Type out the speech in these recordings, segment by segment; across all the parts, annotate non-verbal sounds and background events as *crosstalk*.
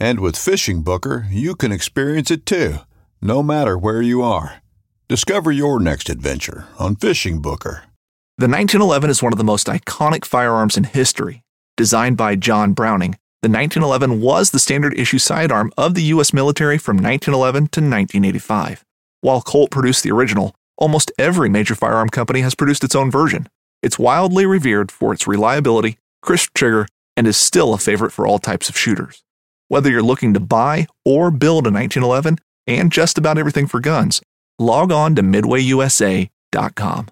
And with Fishing Booker, you can experience it too, no matter where you are. Discover your next adventure on Fishing Booker. The 1911 is one of the most iconic firearms in history. Designed by John Browning, the 1911 was the standard issue sidearm of the U.S. military from 1911 to 1985. While Colt produced the original, almost every major firearm company has produced its own version. It's wildly revered for its reliability, crisp trigger, and is still a favorite for all types of shooters. Whether you're looking to buy or build a 1911 and just about everything for guns, log on to midwayusa.com.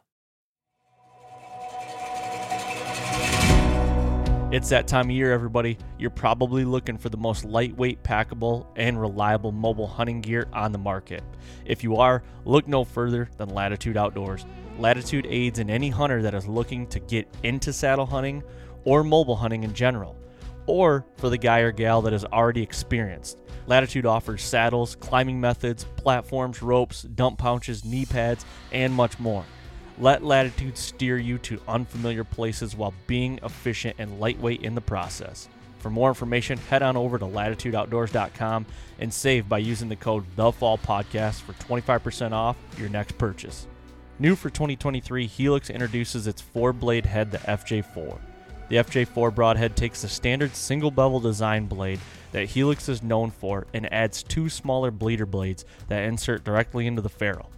It's that time of year, everybody. You're probably looking for the most lightweight, packable, and reliable mobile hunting gear on the market. If you are, look no further than Latitude Outdoors. Latitude aids in any hunter that is looking to get into saddle hunting or mobile hunting in general, or for the guy or gal that is already experienced. Latitude offers saddles, climbing methods, platforms, ropes, dump pouches, knee pads, and much more. Let Latitude steer you to unfamiliar places while being efficient and lightweight in the process. For more information, head on over to latitudeoutdoors.com and save by using the code THEFALLPODCAST for 25% off your next purchase. New for 2023, Helix introduces its four blade head, the FJ4. The FJ4 broadhead takes the standard single bevel design blade that Helix is known for and adds two smaller bleeder blades that insert directly into the ferrule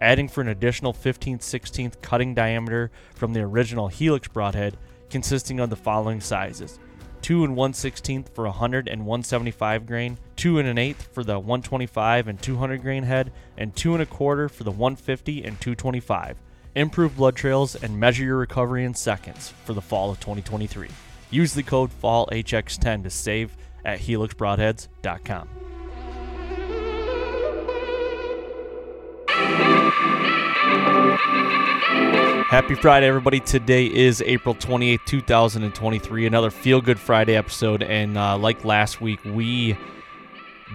adding for an additional 15 16th cutting diameter from the original Helix broadhead, consisting of the following sizes 2 and 1 16th for 100 and 175 grain, 2 and an eighth for the 125 and 200 grain head, and 2 and a quarter for the 150 and 225. Improve blood trails and measure your recovery in seconds for the fall of 2023. Use the code FALLHX10 to save at helixbroadheads.com. Happy Friday, everybody. Today is April 28th, 2023. Another Feel Good Friday episode. And uh, like last week, we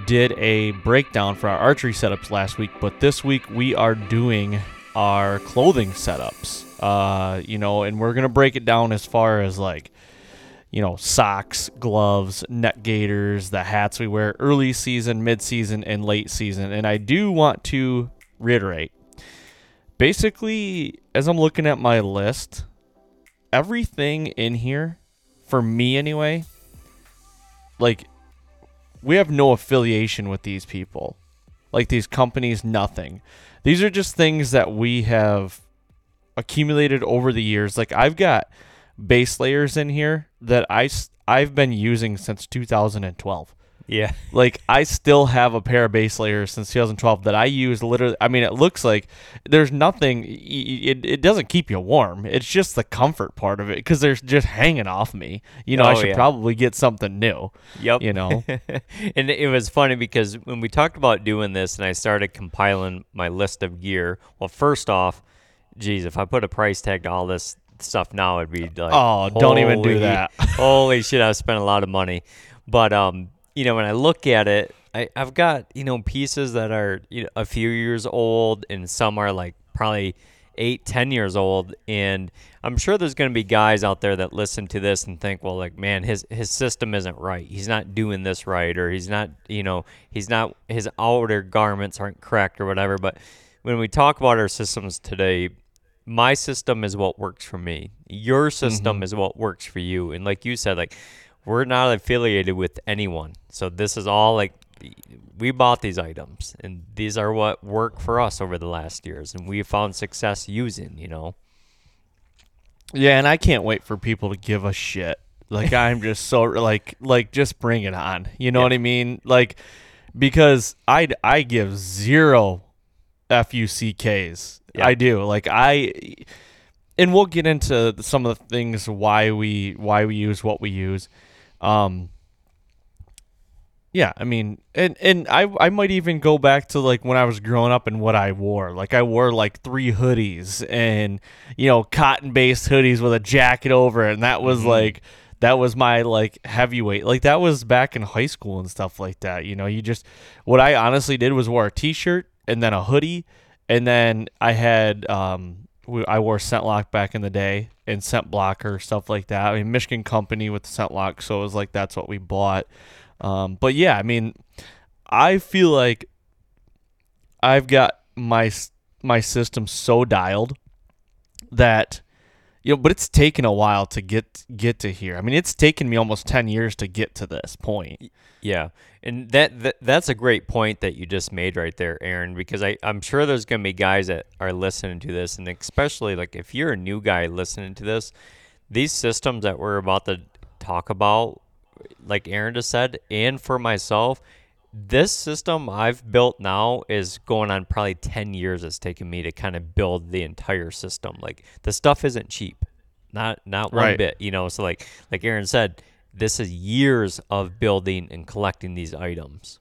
did a breakdown for our archery setups last week, but this week we are doing our clothing setups. Uh, you know, and we're to break it down as far as like, you know, socks, gloves, neck gaiters, the hats we wear early season, mid season, and late season. And I do want to reiterate basically, as I'm looking at my list, everything in here, for me anyway, like, we have no affiliation with these people. Like, these companies, nothing. These are just things that we have accumulated over the years. Like, I've got base layers in here that I, I've been using since 2012. Yeah. Like I still have a pair of base layers since 2012 that I use literally. I mean, it looks like there's nothing. It, it doesn't keep you warm. It's just the comfort part of it because they're just hanging off me. You know, oh, I should yeah. probably get something new. Yep. You know. *laughs* and it was funny because when we talked about doing this and I started compiling my list of gear. Well, first off, geez, if I put a price tag to all this stuff now, it'd be like, oh, don't even do that. *laughs* holy shit, I've spent a lot of money. But um, you know, when I look at it, I, I've got, you know, pieces that are you know, a few years old and some are like probably eight, ten years old. And I'm sure there's going to be guys out there that listen to this and think, well, like, man, his, his system isn't right. He's not doing this right. Or he's not, you know, he's not, his outer garments aren't correct or whatever. But when we talk about our systems today, my system is what works for me. Your system mm-hmm. is what works for you. And like you said, like, we're not affiliated with anyone. So this is all like we bought these items and these are what work for us over the last years and we found success using, you know. Yeah, and I can't wait for people to give a shit. Like I'm *laughs* just so like like just bring it on. You know yeah. what I mean? Like because I I give zero FUCKs. Yeah. I do. Like I and we'll get into some of the things why we why we use what we use. Um, Yeah, I mean, and and I I might even go back to like when I was growing up and what I wore. Like I wore like three hoodies and you know cotton based hoodies with a jacket over it, and that was Mhm. like that was my like heavyweight. Like that was back in high school and stuff like that. You know, you just what I honestly did was wore a t shirt and then a hoodie, and then I had um I wore ScentLok back in the day and scent blocker stuff like that. I mean Michigan company with the ScentLok, so it was like that's what we bought. Um, but yeah, I mean, I feel like I've got my my system so dialed that you know, but it's taken a while to get get to here. I mean, it's taken me almost ten years to get to this point. Yeah, and that, that that's a great point that you just made right there, Aaron. Because I I'm sure there's gonna be guys that are listening to this, and especially like if you're a new guy listening to this, these systems that we're about to talk about, like Aaron just said, and for myself, this system I've built now is going on probably 10 years it's taken me to kind of build the entire system. Like the stuff isn't cheap. Not not one Right. bit, you know. So like like Aaron said, this is years of building and collecting these items.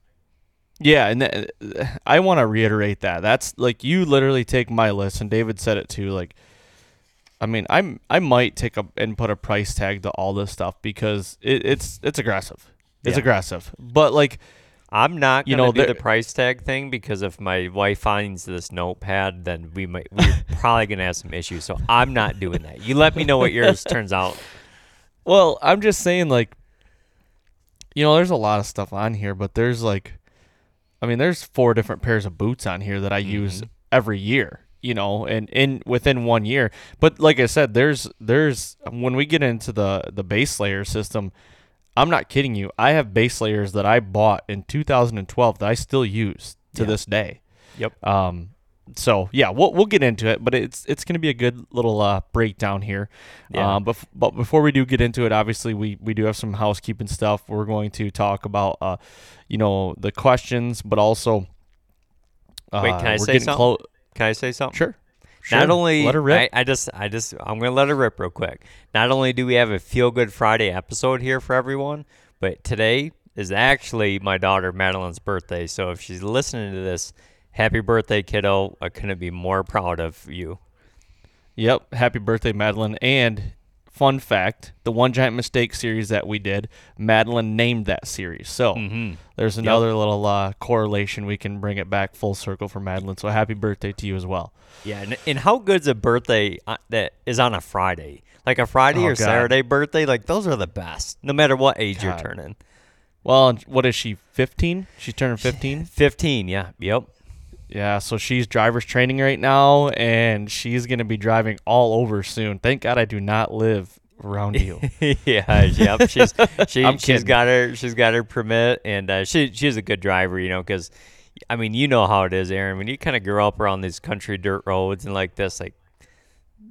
Yeah, and th- I want to reiterate that. That's like you literally take my list, and David said it too. Like, I mean, I'm I might take up and put a price tag to all this stuff because it, it's it's aggressive. It's Yeah. aggressive, but like I'm not You know, do the price tag thing because if my wife finds this notepad, then we might we're *laughs* probably gonna have some issues. So I'm not doing that. You let me know what yours *laughs* turns out. Well, I'm just saying, like, you know, there's a lot of stuff on here, but there's like, I mean, there's four different pairs of boots on here that I mm-hmm. use every year, you know, and in within one year. But like I said, there's there's when we get into the the base layer system, I'm not kidding you. I have base layers that I bought in 2012 that I still use to Yeah. this day. Yep. Um, so yeah, we'll we'll get into it, but it's it's going to be a good little uh, breakdown here. Yeah. Um, but but before we do get into it, obviously we we do have some housekeeping stuff. We're going to talk about uh, you know, the questions, but also. Uh, Wait, can I say something? clo- Can I say something? sure. Not only let her rip. I, I just I just I'm gonna let her rip real quick. Not only do we have a feel good Friday episode here for everyone, but today is actually my daughter Madeline's birthday. So if she's listening to this, happy birthday, kiddo! I couldn't be more proud of you. Yep. Happy birthday, Madeline. And fun fact the One Giant Mistake series that we did, Madeline named that series. So Mm-hmm. there's another little uh, correlation. We can bring it back full circle for Madeline. So happy birthday to you as well. Yeah, and, and how good's a birthday uh, that is on a Friday? Like a Friday Oh, or God. Saturday birthday, like those are the best, no matter what age you're turning. Well, what is she, 15? She's turning 15? *laughs* Fifteen, yeah, yep. Yeah, so she's driver's training right now, and she's going to be driving all over soon. Thank God I do not live around you. *laughs* yeah, yep. She's *laughs* she, kidding. got her she's got her permit, and uh, she she's a good driver, you know, because I mean, you know how it is, Aaron. When you kind of grow up around these country dirt roads and like this, like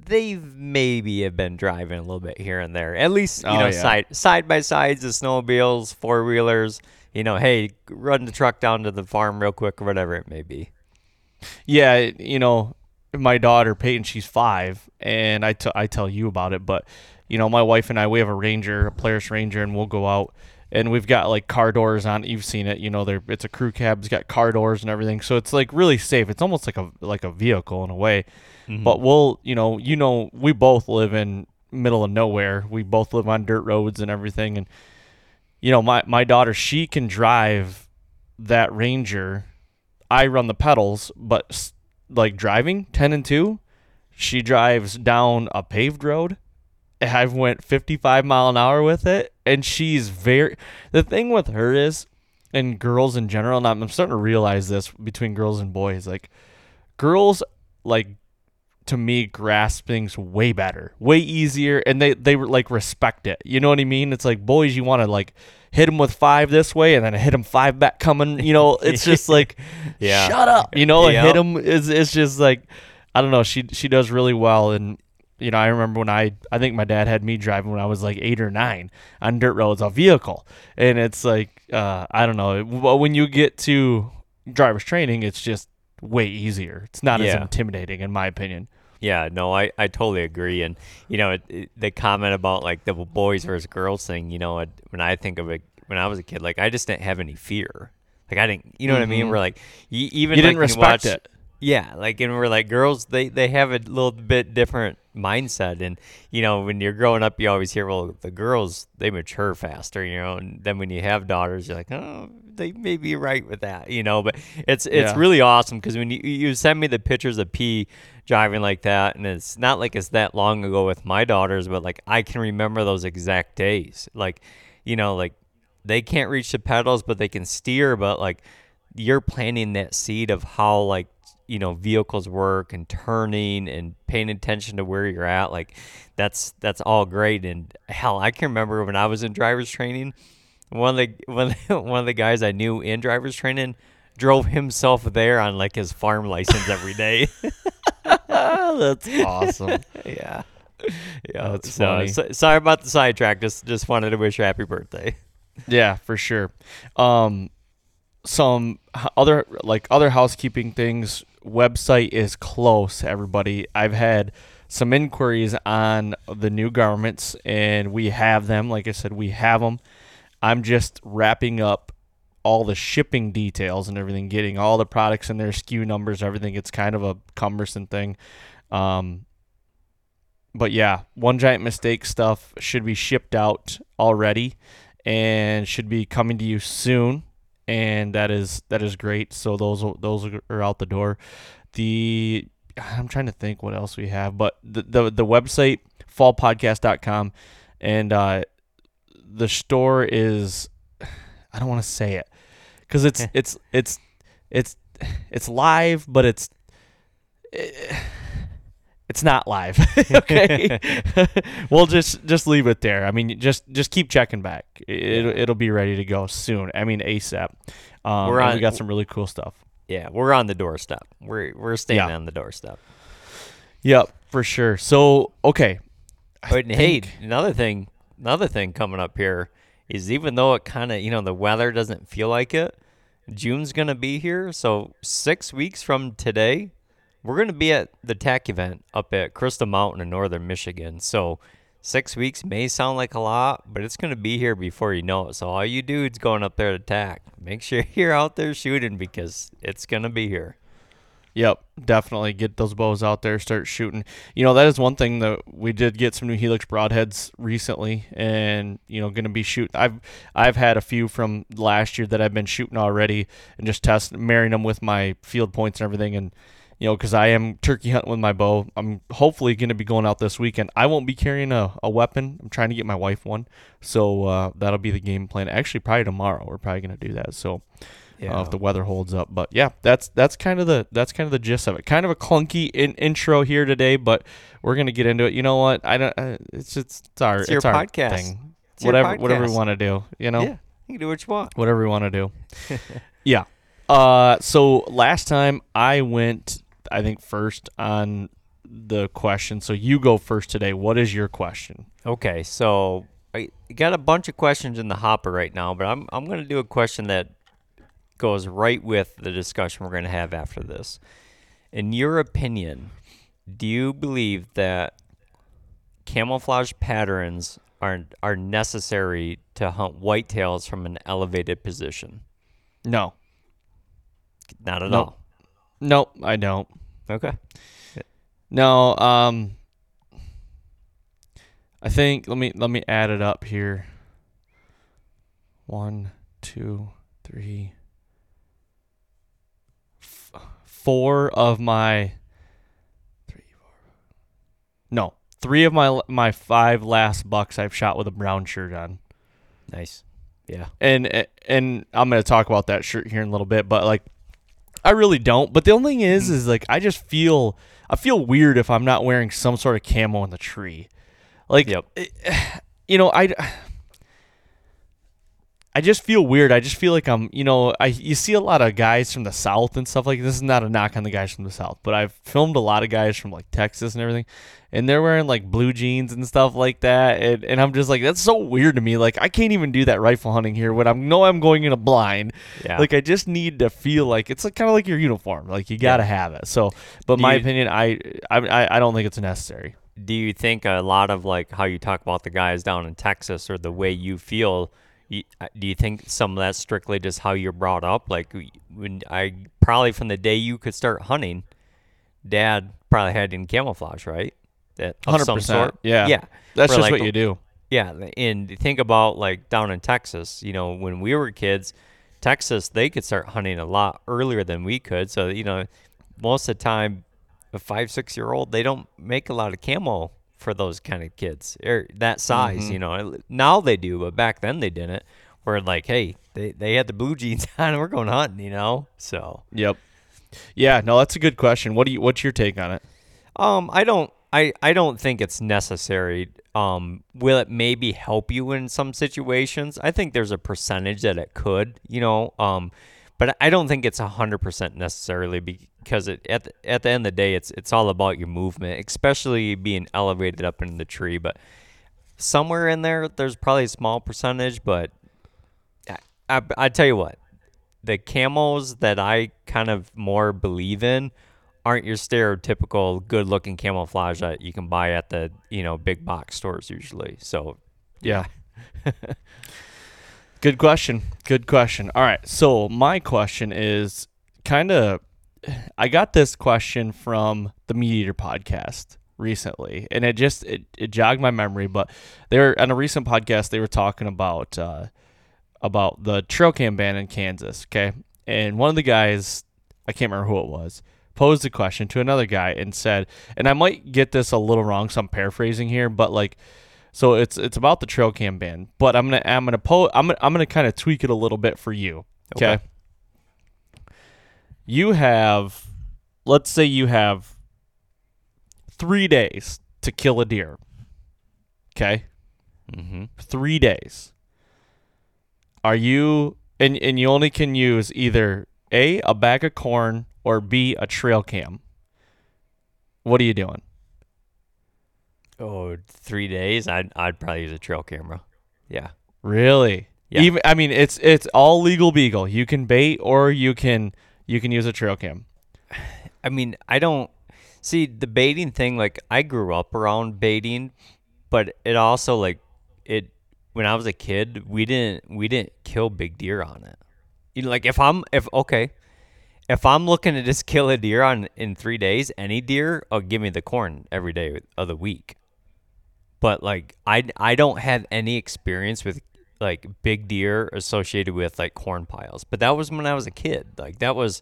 they've maybe have been driving a little bit here and there. At least you Oh, know yeah. side side by sides, the snowmobiles, four wheelers. You know, hey, run the truck down to the farm real quick or whatever it may be. Yeah, you know, my daughter Peyton, she's five, and I t- I tell you about it, but you know, my wife and I, we have a Ranger, a Polaris Ranger, and we'll go out, and we've got like car doors on. You've seen it, you know, there it's a crew cab, it's got car doors and everything, so it's like really safe. It's almost like a like a vehicle in a way, mm-hmm. but we'll, you know, you know, we both live in middle of nowhere. We both live on dirt roads and everything, and you know, my my daughter, she can drive that Ranger. I run the pedals, but like driving 10 and 2, she drives down a paved road. I've went 55 mile an hour with it and she's very The thing with her is and girls in general, and I'm I'm starting to realize this between girls and boys, like girls like to me grasp things way better, way easier, and they they like respect it. You know what I mean? It's like boys, you want to like hit him with five this way, and then hit him five back coming. You know, *laughs* it's just like, Yeah. shut up. You know, and Yep. hit them is it's just like, I don't know. She she does really well, and you know, I remember when I I think my dad had me driving when I was like eight or nine on dirt roads, a vehicle, and it's like, uh, I don't know. When you get to driver's training, it's just way easier. It's not as intimidating, in my opinion. Yeah, no, I, I totally agree. And, you know, it, it, the comment about like the boys versus girls thing, you know, it, when I think of it when I was a kid. Like I just didn't have any fear. Like I didn't, you know what I mean? Mhm. We're like, y- even You like didn't when respect watch- it. Yeah, like and we're like girls, they they have a little bit different mindset, and you know when you're growing up, you always hear, well, the girls they mature faster, you know, and then when you have daughters, you're like, oh, they may be right with that, you know. But it's it's Yeah. really awesome because when you you send me the pictures of P driving like that, and it's not like it's that long ago with my daughters, but like I can remember those exact days, like you know, like they can't reach the pedals, but they can steer, but like you're planting that seed of how like you know vehicles work and turning and paying attention to where you're at like that's that's all great and hell i can remember when i was in driver's training one of the *laughs* one one of the guys i knew in driver's training drove himself there on like his farm license every day *laughs* That's awesome. *laughs* yeah yeah That's so, funny. so- sorry about the sidetrack just just wanted to wish you happy birthday Yeah, for sure. Um, some other like other housekeeping things. Website is close. Everybody, I've had some inquiries on the new garments, and we have them. Like I said, we have them. I'm just wrapping up all the shipping details and everything, getting all the products and their SKU numbers, everything. It's kind of a cumbersome thing. Um, but yeah, one giant mistake stuff should be shipped out already and should be coming to you soon and that is that is great so those those are out the door the i'm trying to think what else we have but the the, the website fallpodcast.com and uh the store is i don't want to say it because it's it's it's it's it's live but it's it's not live *laughs* okay? *laughs* We'll just just leave it there. I mean just just keep checking back. It, it'll be ready to go soon i mean asap um, We're on- we got some really cool stuff. Yeah we're on the doorstep. We're we're staying Yeah. on the doorstep. Yep for sure. So okay. But hey, another thing, another thing coming up here is even though it kind of, you know, the weather doesn't feel like it, June's gonna be here. So six weeks from today, we're gonna be at the TAC event up at Crystal Mountain in northern Michigan. So six weeks may sound like a lot, but it's gonna be here before you know it. So all you dudes going up there to TAC, make sure *laughs* you're out there shooting because it's gonna be here. Yep, definitely get those bows out there, start shooting. You know, that is one thing that we did get some new Helix broadheads recently, and you know, going to be shooting. I've I've had a few from last year that I've been shooting already, and just testing, marrying them with my field points and everything, and you know, because I am turkey hunting with my bow. I'm hopefully going to be going out this weekend. I won't be carrying a, a weapon. I'm trying to get my wife one, so uh, that'll be the game plan. Actually, probably tomorrow. We're probably going to do that. So uh, if the weather holds up. But yeah, that's that's kind of the that's kind of the gist of it. Kind of a clunky in, intro here today, but we're gonna get into it. You know what? I don't. Uh, it's just it's our It's your our podcast. thing. It's your whatever whatever we want to do. You know, yeah, you can do what you want. whatever we want to do. *laughs* yeah. Uh, so last time I went, I think first on the question. So you go first today. What is your question? Okay, so I got a bunch of questions in the hopper right now, but I'm I'm going to do a question that goes right with the discussion we're going to have after this. In your opinion, do you believe that camouflage patterns are are necessary to hunt whitetails from an elevated position? No, Not at all. nope, I don't. Okay. No, um I think let me let me add it up here. One, two, three, f- four of my three, four. No, three of my my five last bucks I've shot with a brown shirt on Nice. Yeah. and and I'm gonna talk about that shirt here in a little bit, but like I really don't. But the only thing is, mm. is like I just feel I feel weird if I'm not wearing some sort of camo in the tree. Like, Yep. *sighs* you know, I I just feel weird. I just feel like I'm, you know, I you see a lot of guys from the south and stuff like this is not a knock on the guys from the south, but I've filmed a lot of guys from like Texas and everything, and they're wearing like blue jeans and stuff like that, and, and I'm just like that's so weird to me. Like I can't even do that rifle hunting here when I know I'm going in a blind. Yeah. Like I just need to feel like it's like, kind of like your uniform. Like you got to have it. So, but Do my you- opinion, I, I I don't think it's necessary. do you think a lot of like how you talk about the guys down in Texas or the way you feel Uh, do you think some of that's strictly just how you're brought up? Like when I probably from the day you could start hunting, dad probably had in camouflage, right? That of some 100%, sort. yeah. Yeah. That's For, just like, what you do. Yeah, and think about like down in Texas, you know, when we were kids, Texas they could start hunting a lot earlier than we could. So you know, most of the time, a five six year old they don't make a lot of camo for those kind of kids or that size. Mm-hmm. You know, now they do, but back then they didn't. We're like, hey, they they had the blue jeans *laughs* on, and we're going hunting. You know, so Yep. Yeah, no, that's a good question. What do you what's your take on it? Um, I don't. I, I don't think it's necessary. Um, will it maybe help you in some situations? I think there's a percentage that it could, you know. Um, but I don't think it's hundred percent necessarily because it, at the, at the end of the day, it's it's all about your movement, especially being elevated up in the tree. But somewhere in there, there's probably a small percentage. But I, I, I tell you what, the camos that I kind of more believe in aren't your stereotypical good looking camouflage that you can buy at the, you know, big box stores usually. So Yeah. *laughs* Good question. Good question. All right. So, my question is kind of I got this question from the Meat Eater podcast recently, and it just it, it jogged my memory, but they were on a recent podcast they were talking about uh about the trail cam ban in Kansas, okay? And one of the guys, I can't remember who it was, posed a question to another guy and said, and I might get this a little wrong, so I'm paraphrasing here, but like so it's it's about the trail cam ban, but I'm gonna I'm gonna po I'm gonna, I'm gonna kind of tweak it a little bit for you. Okay. Okay. You have, let's say you have three days to kill a deer. Okay, mm-hmm. three days. Are you and and you only can use either a a bag of corn or b a trail cam. What are you doing? Oh, three days, I'd, I'd probably use a trail camera. Yeah. Really? Yeah. Even I mean, it's it's all legal beagle. You can bait or you can you can use a trail cam. *sighs* I mean, I don't see the baiting thing. Like, I grew up around baiting, but it also like it when I was a kid. We didn't we didn't kill big deer on it. You know, like if I'm if okay, if I'm looking to just kill a deer on in three days, any deer, oh, give me the corn every day of the week. But like, I I don't have any experience with like big deer associated with like corn piles. But that was when I was a kid. Like that was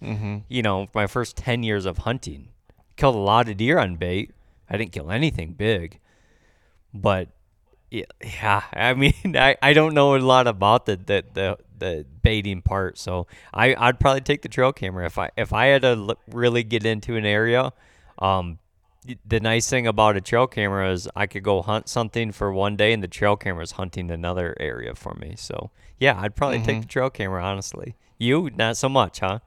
you know my first ten years of hunting. Killed a lot of deer on bait. I didn't kill anything big, but yeah, yeah *laughs* I mean *laughs* I, I don't know a lot about the, the the the baiting part. So I I'd probably take the trail camera if I if I had to look, really get into an area. Um, the nice thing about a trail camera is I could go hunt something for one day and the trail camera is hunting another area for me. So yeah, I'd probably take the trail camera. Honestly, you not so much, huh?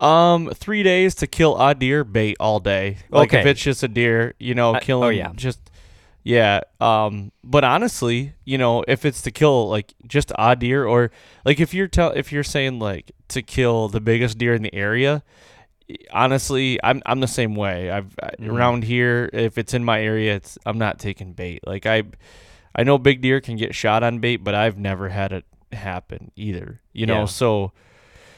Um, three days to kill a deer, bait all day. Like if it's just a deer, you know, I- oh, killing yeah. just yeah. Um, but honestly, you know, if it's to kill like just a deer, or like if you're tell if you're saying like to kill the biggest deer in the area, honestly, I'm I'm the same way. I've Mm-hmm. around here, if it's in my area, it's I'm not taking bait. Like I, I know big deer can get shot on bait, but I've never had it happen either. You know, Yeah. so.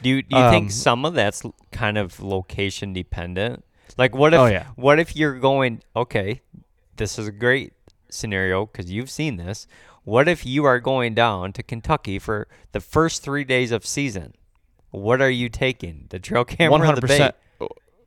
Do you, do you Um, think some of that's kind of location dependent? Like, what if Oh, yeah. what if you're going? Okay, this is a great scenario because you've seen this. What if you are going down to Kentucky for the first three days of season? What are you taking? The trail camera, One or hundred the bait? percent,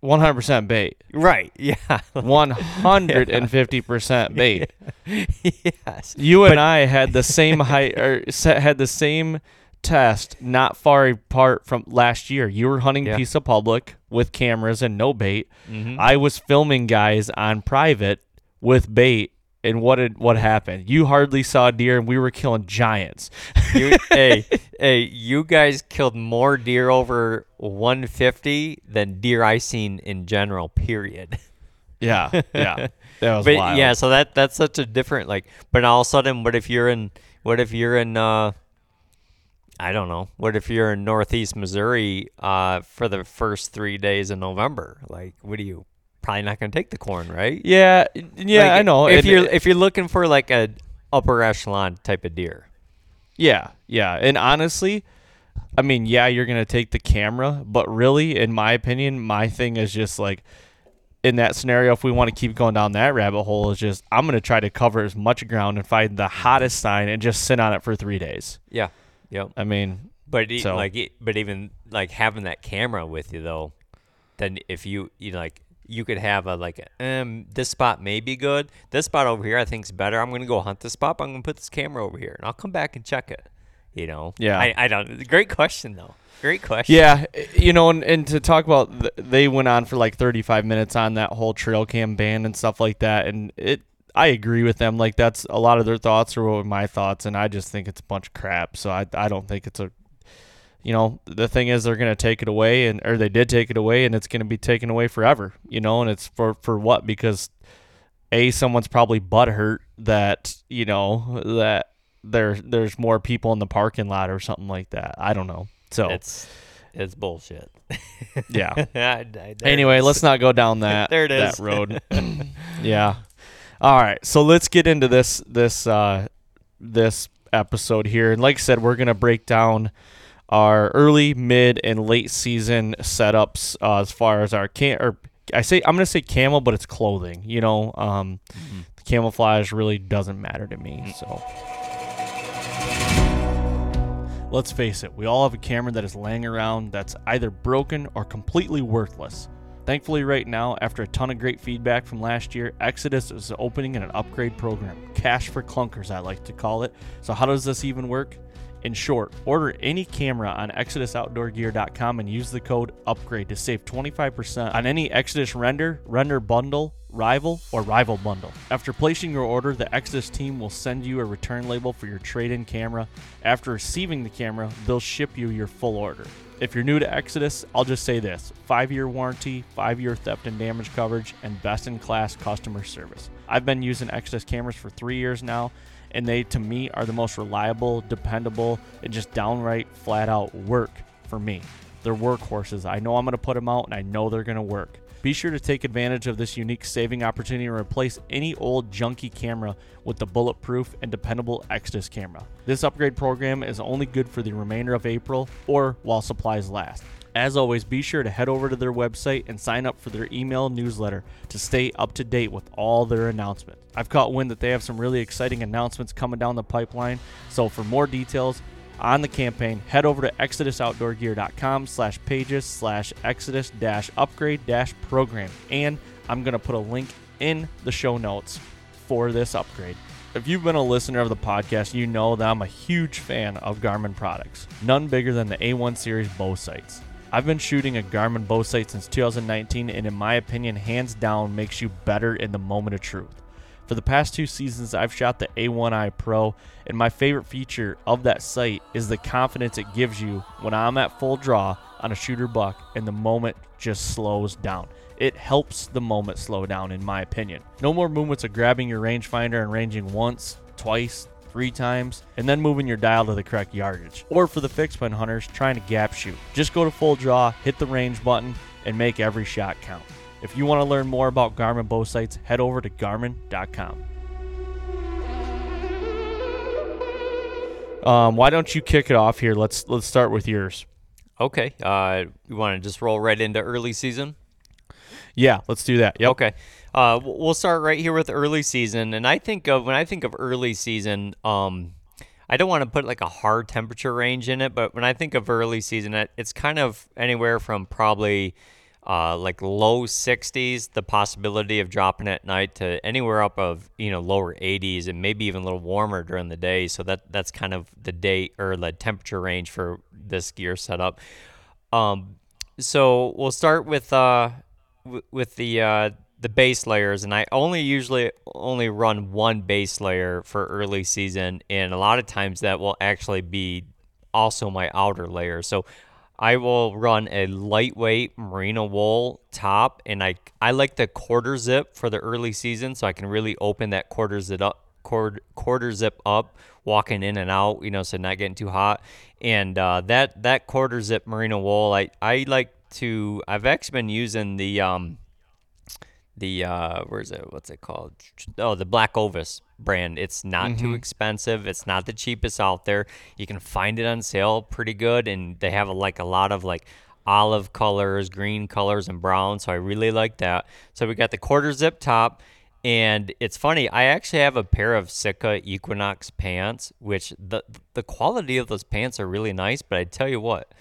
one hundred percent bait. Right? Yeah. *laughs* One hundred and fifty percent *laughs* bait. yes. You and I had the same height or had the same test not far apart from last year. You were hunting Yeah. piece of public with cameras and no bait. Mhm. I was filming guys on private with bait. And what did what happened? You hardly saw deer, and we were killing giants. You, *laughs* hey, hey, you guys killed more deer over 150 than deer I seen in general. Period. *laughs* Yeah, yeah, that was but wild. yeah, so that that's such a different like. But all of a sudden, what if you're in? What if you're in? uh I don't know. What if you're in Northeast Missouri uh for the first three days of November? Like, what do you? Probably not going to take the corn, right? yeah, yeah. Like, I know. If And- you're if you're looking for like a upper echelon type of deer. Yeah, yeah. And honestly, I mean, yeah, you're going to take the camera, but really, in my opinion, my thing is just like in that scenario, if we want to keep going down that rabbit hole, is just I'm going to try to cover as much ground and find the hottest sign and just sit on it for three days. Yeah. Yep. I mean, But e- So- like, but even like having that camera with you though, then if you you know, like you could have a like um this spot may be good. This spot over here I think is better. I'm gonna go hunt this spot. but I'm gonna put this camera over here and I'll come back and check it. You know. Yeah. I, I don't. Great question though. Great question. Yeah, you know, and, and to talk about, th- they went on for like 35 minutes on that whole trail cam ban and stuff like that, and it, I agree with them. Like that's a lot of their thoughts are my thoughts, and I just think it's a bunch of crap. So I, I don't think it's a, you know, the thing is they're gonna take it away, and or they did take it away, and it's gonna be taken away forever. You know, and it's for for what? Because a someone's probably butthurt that you know that there there's more people in the parking lot or something like that. I don't know. So It's it's bullshit. *laughs* yeah. I- I- Anyway, let's not go down *laughs* that There it that is. *laughs* road. *coughs* yeah. All right. So let's get into this this uh this episode here. And like I said, we're going to break down our early, mid, and late season setups uh, as far as our can or I say I'm going to say camel, but it's clothing, you know. Um camouflage really doesn't matter to me. So Let's face it, we all have a camera that is laying around that's either broken or completely worthless. Thankfully, right now, after a ton of great feedback from last year, Exodus is opening an upgrade program. Cash for clunkers, I like to call it. So, how does this even work? In short, order any camera on ExodusOutdoorGear.com and use the code UPGRADE to save 25% on any Exodus render, render bundle, rival, or rival bundle. After placing your order, the Exodus team will send you a return label for your trade in camera. After receiving the camera, they'll ship you your full order. If you're new to Exodus, I'll just say this five year warranty, five year theft and damage coverage, and best in class customer service. I've been using Exodus cameras for three years now, and they, to me, are the most reliable, dependable, and just downright flat out work for me. They're workhorses. I know I'm going to put them out, and I know they're going to work. Be sure to take advantage of this unique saving opportunity and replace any old junky camera with the bulletproof and dependable Exodus camera. This upgrade program is only good for the remainder of April or while supplies last. As always, be sure to head over to their website and sign up for their email newsletter to stay up to date with all their announcements. I've caught wind that they have some really exciting announcements coming down the pipeline, so for more details on the campaign, head over to exodusoutdoorgear.com slash pages slash exodus dash upgrade dash program. And I'm going to put a link in the show notes for this upgrade. If you've been a listener of the podcast, you know that I'm a huge fan of Garmin products, none bigger than the A1 series bow sights. I've been shooting a Garmin bow sight since 2019, and in my opinion, hands down makes you better in the moment of truth. For the past two seasons, I've shot the A1i Pro, and my favorite feature of that sight is the confidence it gives you when I'm at full draw on a shooter buck and the moment just slows down. It helps the moment slow down, in my opinion. No more movements of grabbing your rangefinder and ranging once, twice, three times, and then moving your dial to the correct yardage. Or for the fixed pin hunters trying to gap shoot, just go to full draw, hit the range button, and make every shot count. If you want to learn more about Garmin bow sights, head over to garmin.com. Um, why don't you kick it off here? Let's let's start with yours. Okay. Uh, you want to just roll right into early season? Yeah, let's do that. Yep. Okay. Uh, we'll start right here with early season, and I think of when I think of early season, um, I don't want to put like a hard temperature range in it, but when I think of early season, it, it's kind of anywhere from probably uh, like low 60s, the possibility of dropping at night to anywhere up of you know lower 80s, and maybe even a little warmer during the day. So that that's kind of the day or the temperature range for this gear setup. Um, so we'll start with uh, w- with the uh, the base layers, and I only usually only run one base layer for early season, and a lot of times that will actually be also my outer layer. So I will run a lightweight merino wool top, and I I like the quarter zip for the early season, so I can really open that quarter zip up quarter quarter zip up walking in and out you know so not getting too hot and uh, that that quarter zip merino wool I I like to I've actually been using the um the uh, where's it? What's it called? Oh, the Black Ovis brand. It's not too expensive. It's not the cheapest out there. You can find it on sale pretty good, and they have like a lot of like olive colors, green colors, and brown. So I really like that. So we got the quarter zip top. And it's funny, I actually have a pair of Sitka Equinox pants, which the the quality of those pants are really nice. But I tell you what,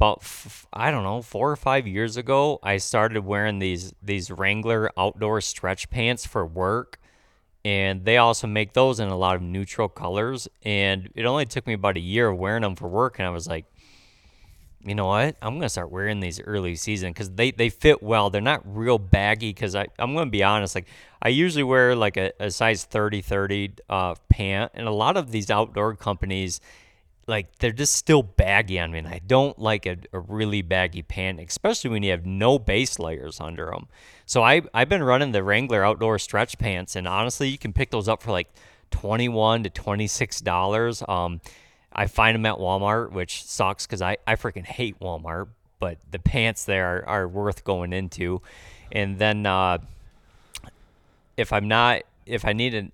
about f- I don't know four or five years ago, I started wearing these these Wrangler outdoor stretch pants for work, and they also make those in a lot of neutral colors. And it only took me about a year of wearing them for work, and I was like, you know what? I'm gonna start wearing these early season because they, they fit well. They're not real baggy because I I'm gonna be honest. Like I usually wear like a, a size 30 30 uh, pant, and a lot of these outdoor companies like they're just still baggy on me. And I don't like a, a really baggy pant, especially when you have no base layers under them. So I I've been running the Wrangler outdoor stretch pants, and honestly, you can pick those up for like 21 to 26 dollars. Um, I find them at Walmart, which sucks because I, I freaking hate Walmart, but the pants there are, are worth going into. And then uh, if I'm not, if I need a,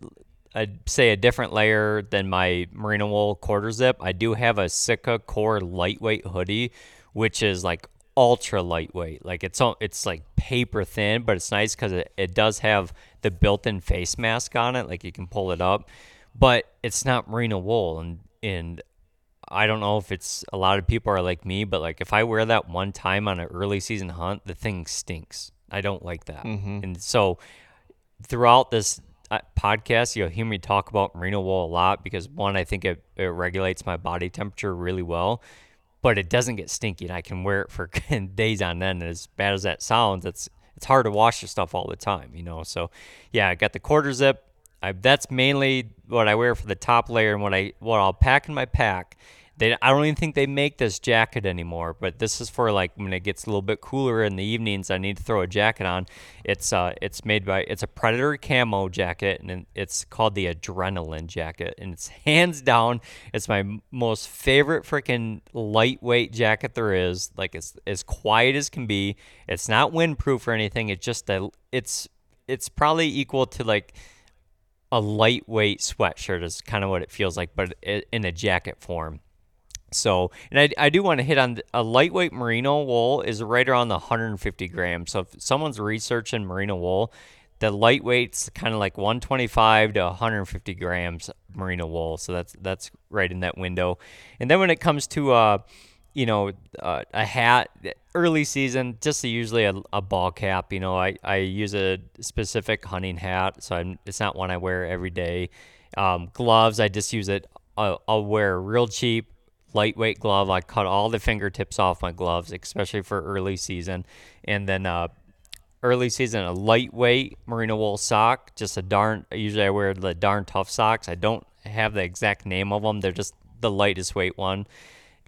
a, say a different layer than my merino wool quarter zip, I do have a Sitka Core lightweight hoodie, which is like ultra lightweight. Like it's it's like paper thin, but it's nice because it, it does have the built-in face mask on it. Like you can pull it up, but it's not merino wool and and I don't know if it's a lot of people are like me, but like if I wear that one time on an early season hunt, the thing stinks. I don't like that. Mm-hmm. And so throughout this podcast, you'll hear me talk about merino wool a lot because one, I think it, it regulates my body temperature really well, but it doesn't get stinky and I can wear it for *laughs* days on end. As bad as that sounds, it's it's hard to wash your stuff all the time, you know. So yeah, I got the quarter zip. I, that's mainly what I wear for the top layer and what I what I'll pack in my pack. They I don't even think they make this jacket anymore, but this is for like when it gets a little bit cooler in the evenings. I need to throw a jacket on. It's uh it's made by it's a Predator camo jacket and it's called the Adrenaline jacket and it's *laughs* hands down it's my most favorite freaking lightweight jacket there is. Like it's as quiet as can be. It's not windproof or anything. It's just a it's it's probably equal to like a lightweight sweatshirt is kind of what it feels like, but in a jacket form. So, and I, I do want to hit on a lightweight merino wool is right around the 150 grams. So, if someone's researching merino wool, the lightweight's kind of like 125 to 150 grams merino wool. So that's that's right in that window. And then when it comes to uh, you know, uh, a hat early season, just usually a, a, ball cap. You know, I, I use a specific hunting hat, so I'm, it's not one I wear every day. Um, gloves, I just use it. I'll, I'll wear real cheap lightweight glove. I cut all the fingertips off my gloves, especially for early season. And then uh, early season, a lightweight merino wool sock, just a darn. Usually I wear the darn tough socks. I don't have the exact name of them. They're just the lightest weight one.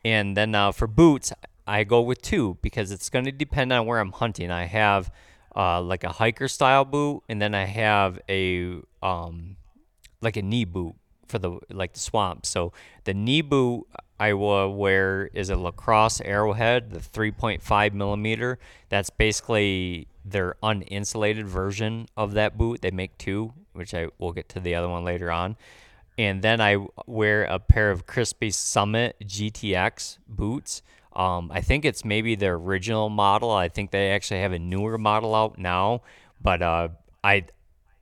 And then uh, for boots, I go with two because it's going to depend on where I'm hunting. I have uh, like a hiker style boot, and then I have a um, like a knee boot for the like the swamp. So the knee boot I will wear is a LaCrosse Aerohead, the 3.5 millimeter. That's basically their uninsulated version of that boot. They make two, which I will get to the other one later on. And then I wear a pair of Crispi Summit GTX boots. Um, I think it's maybe the original model. I think they actually have a newer model out now. But uh, I,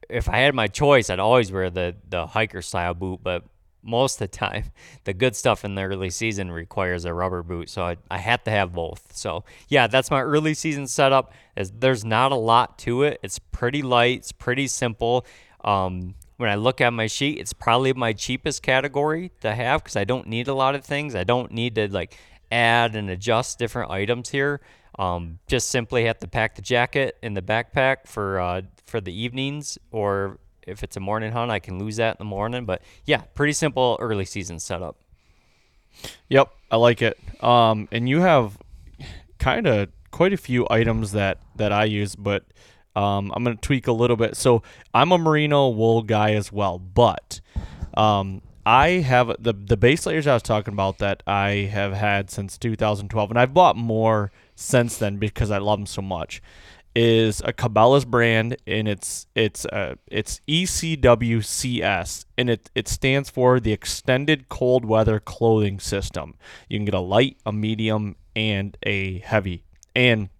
if I had my choice, I'd always wear the the hiker style boot. But most of the time, *laughs* the good stuff in the early season requires a rubber boot. So I, I had to have both. So yeah, that's my early season setup. There's not a lot to it. It's pretty light. It's pretty simple. Um, when I look at my sheet, it's probably my cheapest category to have because I don't need a lot of things. I don't need to like add and adjust different items here. Um, just simply have to pack the jacket in the backpack for uh, for the evenings or if it's a morning hunt, I can lose that in the morning. But yeah, pretty simple early season setup. Yep, I like it. Um, and you have kind of quite a few items that that I use, but um, I'm gonna tweak a little bit. So I'm a merino wool guy as well, but um, I have the the base layers I was talking about that I have had since 2012, and I've bought more since then because I love them so much. Is a Cabela's brand, and it's it's uh, it's ECWCS, and it it stands for the Extended Cold Weather Clothing System. You can get a light, a medium, and a heavy, and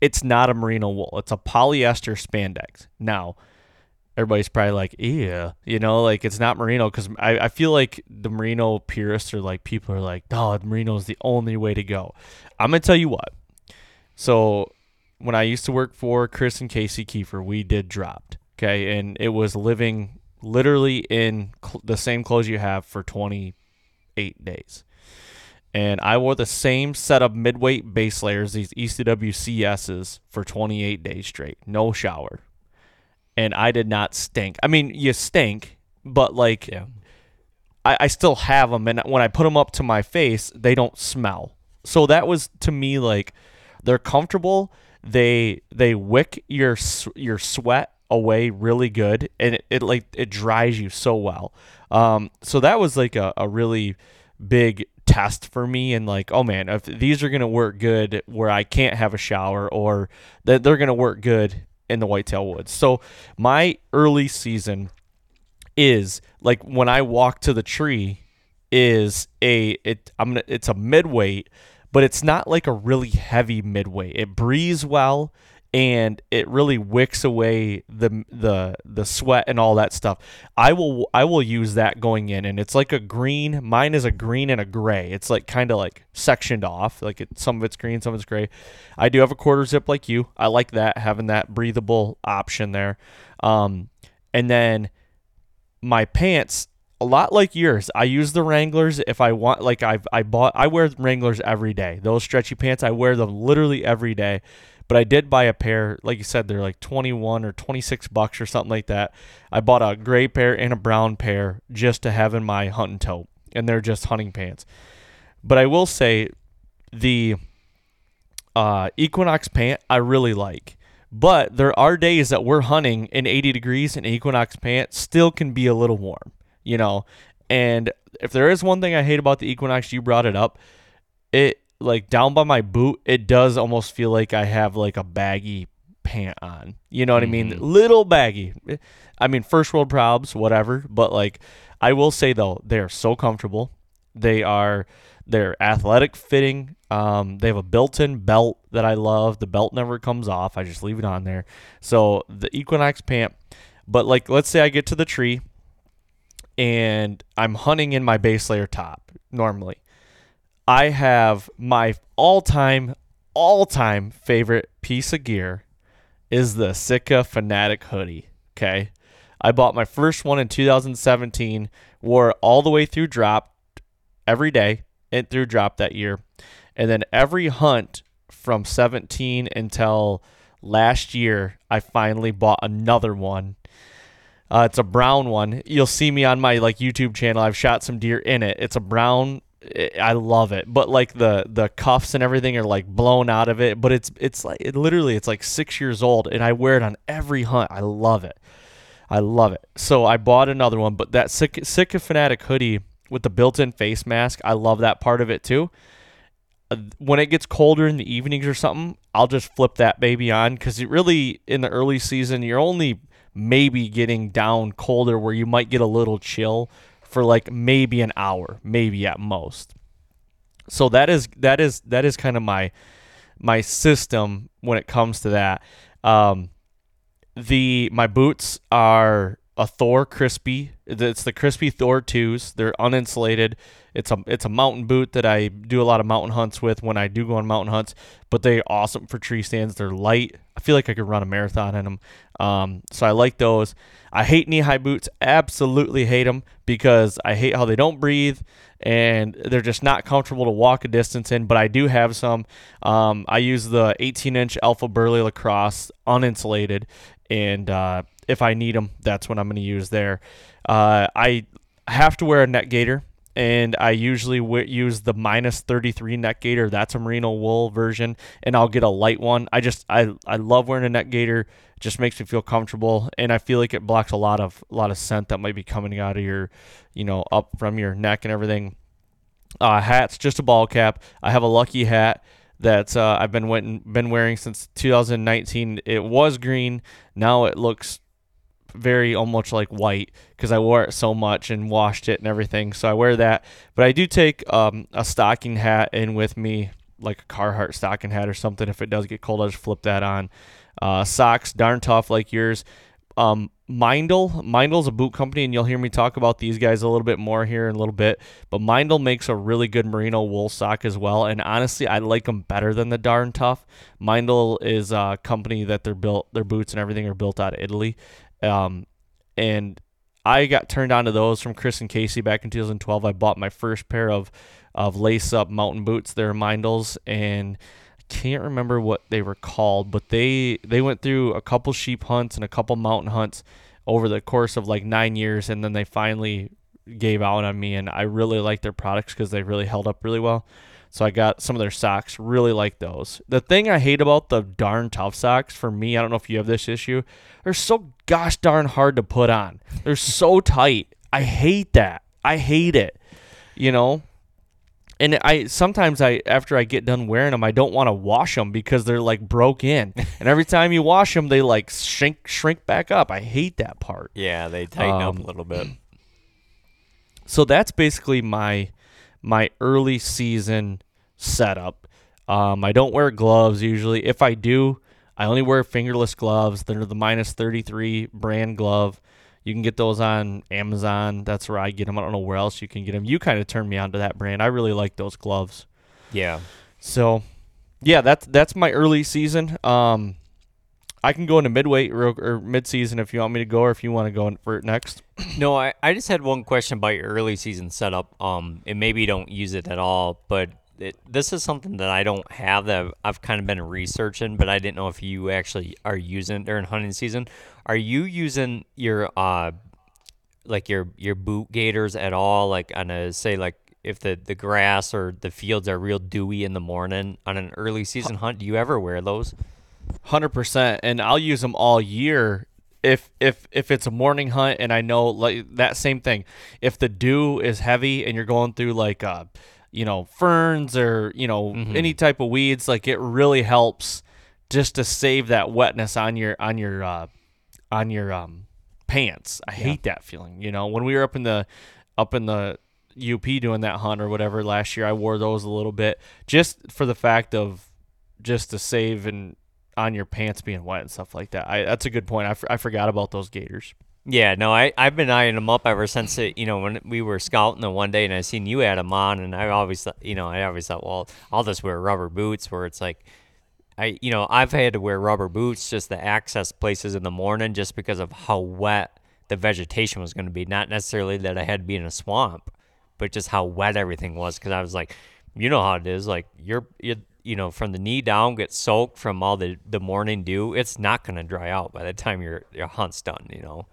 it's not a merino wool. It's a polyester spandex. Now, everybody's probably like, yeah, you know, like it's not merino because I, I feel like the merino purists are like people are like, no, merino is the only way to go. I'm gonna tell you what. So when I used to work for Chris and Casey Keefer, we did dropped. Okay, and it was living literally in cl- the same clothes you have for 28 days. And I wore the same set of midweight base layers, these ECW CSs, for 28 days straight. No shower. And I did not stink. I mean, you stink, but like, Yeah. I, I still have them. And when I put them up to my face, they don't smell. So that was to me like they're comfortable. They they wick your your sweat away really good, and it, it like it dries you so well. Um, so that was like a, a really big test for me and like oh man if these are going to work good where i can't have a shower or that they're going to work good in the whitetail woods so my early season is like when i walk to the tree is a it i'm gonna it's a midweight but it's not like a really heavy midweight it breathes well and it really wicks away the the the sweat and all that stuff. I will i will use that going in and it's like a green mine is a green and a gray. It's like kind of like sectioned off. Like it, some of it's green some of it's gray. I do have a quarter zip like you. I like that having that breathable option there. Um and then my pants a lot like yours i use the wranglers if i want like i've i bought i wear wranglers every day. Those stretchy pants i wear them literally every day. But i did buy a pair like you said they're like 21 or 26 bucks or something like that. I bought a gray pair and a brown pair just to have in my hunting tote and they're just hunting pants. But i will say the uh, equinox pant i really like. But there are days that we're hunting in 80 degrees and equinox pant still can be a little warm you know? And if there is one thing i hate about the equinox you brought it up it like down by my boot it does almost feel like i have like a baggy pant on. You know what i mean? Little baggy. I mean first world problems whatever but like i will say though they're so comfortable. They are they're athletic fitting. Um, they have a built-in belt that i love. The belt never comes off. I just leave it on there. So the equinox pant but like let's say i get to the tree and I'm hunting in my base layer top normally. I have my all-time all-time favorite piece of gear is the Sitka Fanatic hoodie, okay? I bought my first one in 2017, wore it all the way through drop every day and through drop that year. And then every hunt from 17 until last year, I finally bought another one uh, it's a brown one. You'll see me on my like YouTube channel. I've shot some deer in it. It's a brown. I love it. But like the the cuffs and everything are like blown out of it. But it's it's like it literally it's like six years old, and I wear it on every hunt. I love it. I love it. So I bought another one. But that Sitka, Sitka Fanatic hoodie with the built-in face mask, I love that part of it too. Uh, When it gets colder in the evenings or something, I'll just flip that baby on because it really in the early season you're only maybe getting down colder where you might get a little chill for like maybe an hour, maybe at most. So that is that is that is kind of my my system when it comes to that. Um, the my boots are a Thor Crispi. It's the Crispi Thor twos. They're uninsulated. It's a it's a mountain boot that I do a lot of mountain hunts with when I do go on mountain hunts. But they're awesome for tree stands. They're light. I feel like I could run a marathon in them. Um, so I like those. I hate knee high boots. Absolutely hate them because I hate how they don't breathe and they're just not comfortable to walk a distance in. But I do have some. Um, I use the 18 inch Alphaburly LaCrosse uninsulated, and uh, if I need them, that's what I'm going to use there. Uh, I have to wear a neck gaiter, and I usually w- use the minus 33 neck gaiter. That's a merino wool version, and I'll get a light one. I just I I love wearing a neck gaiter. It just makes me feel comfortable, and I feel like it blocks a lot of a lot of scent that might be coming out of your, you know, up from your neck and everything. Uh, hats, just a ball cap. I have a lucky hat that uh, I've been went, been wearing since 2019. It was green. Now it looks very almost like white because I wore it so much and washed it and everything. So I wear that. But I do take um, a stocking hat in with me, like a Carhartt stocking hat or something. If it does get cold, I just flip that on. Uh, socks, darn tough like yours. Um, Meindl, Meindl's a boot company, and you'll hear me talk about these guys a little bit more here in a little bit. But Meindl makes a really good merino wool sock as well, and honestly, I like them better than the Darn Tough. Meindl is a company that they're built, their boots and everything are built out of Italy, um, and I got turned on to those from Chris and Casey back in 2012. I bought my first pair of of lace up mountain boots. They're Meindls, and can't remember what they were called, but they they went through a couple sheep hunts and a couple mountain hunts over the course of like nine years, and then they finally gave out on me, and I really like their products because they really held up really well. So I got some of their socks. Really like those. The thing I hate about the darn tough socks for me, I don't know if you have this issue, they're so gosh darn hard to put on. They're so tight. I hate that. I hate it. You know, and I sometimes I after I get done wearing them, I don't want to wash them because they're like broke in, *laughs* and every time you wash them, they like shrink shrink back up. I hate that part. Yeah, they tighten Um, up a little bit. *clears throat* So that's basically my my early season setup. Um, I don't wear gloves usually. If I do, I only wear fingerless gloves. They're the minus 33 brand glove. You can get those on Amazon. That's where I get them. I don't know where else you can get them. You kind of turned me onto that brand. I really like those gloves. Yeah. So, yeah, that's that's my early season. Um, I can go into midweight or, or mid season if you want me to go, or if you want to go in for it next. *clears throat* No, I, I just had one question about your early season setup. Um, and maybe you don't use it at all, but it, this is something that I don't have that I've, I've kind of been researching, but I didn't know if you actually are using during hunting season. Are you using your uh, like your your boot gaiters at all? Like on a say like if the the grass or the fields are real dewy in the morning on an early season hunt, do you ever wear those? Hundred percent, and I'll use them all year. If if if it's a morning hunt and I know like that same thing, if the dew is heavy and you're going through like uh, you know ferns or you know any type of weeds, like it really helps just to save that wetness on your on your uh, on your um pants. I hate that feeling. You know when we were up in the up in the UP doing that hunt or whatever last year, I wore those a little bit just for the fact of just to save and on your pants being wet and stuff like that. I that's a good point. I, f- I forgot about those gaiters. Yeah, no, I I've been eyeing them up ever since it, you know when we were scouting the one day and I seen you had them on and I always thought, you know I always thought well I'll just wear rubber boots where it's like I you know I've had to wear rubber boots just to access places in the morning just because of how wet the vegetation was going to be not necessarily that I had to be in a swamp but just how wet everything was because I was like you know how it is like you're you you know from the knee down get soaked from all the the morning dew it's not going to dry out by the time your your hunt's done you know.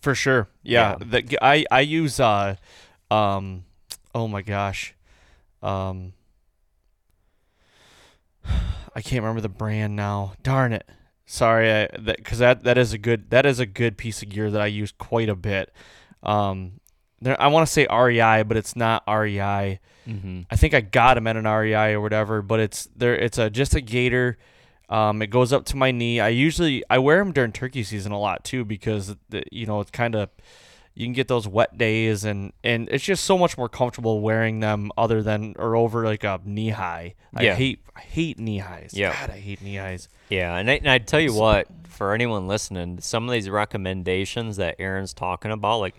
For sure. Yeah. The, I I use uh um oh my gosh. Um *sighs* I can't remember the brand now. Darn it. Sorry, I, that cuz that that is a good that is a good piece of gear that I use quite a bit. Um there I want to say REI, but it's not REI. Mm-hmm. I think I got them at an REI or whatever, but it's there. It's a just a gaiter. Um, it goes up to my knee. I usually I wear them during turkey season a lot too because the, you know it's kind of you can get those wet days and and it's just so much more comfortable wearing them other than or over like a knee high. I Yeah. hate I hate knee highs. Yeah. God, I hate knee highs. Yeah, and I, and I tell you what, for anyone listening, some of these recommendations that Aaron's talking about, like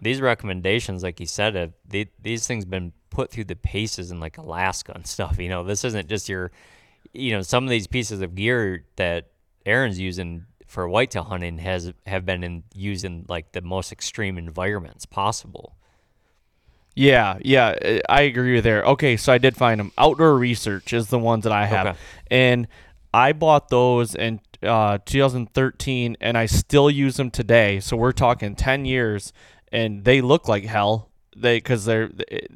these recommendations, like he said, have, they, these things been put through the paces in like Alaska and stuff. You know, this isn't just your, you know, some of these pieces of gear that Aaron's using for whitetail hunting has have been in used in like the most extreme environments possible. Yeah, yeah, I agree with there. Okay, so I did find them. Outdoor Research is the ones that I have, Okay. and I bought those in uh, 2013, and I still use them today. So we're talking 10 years, and they look like hell. They because they're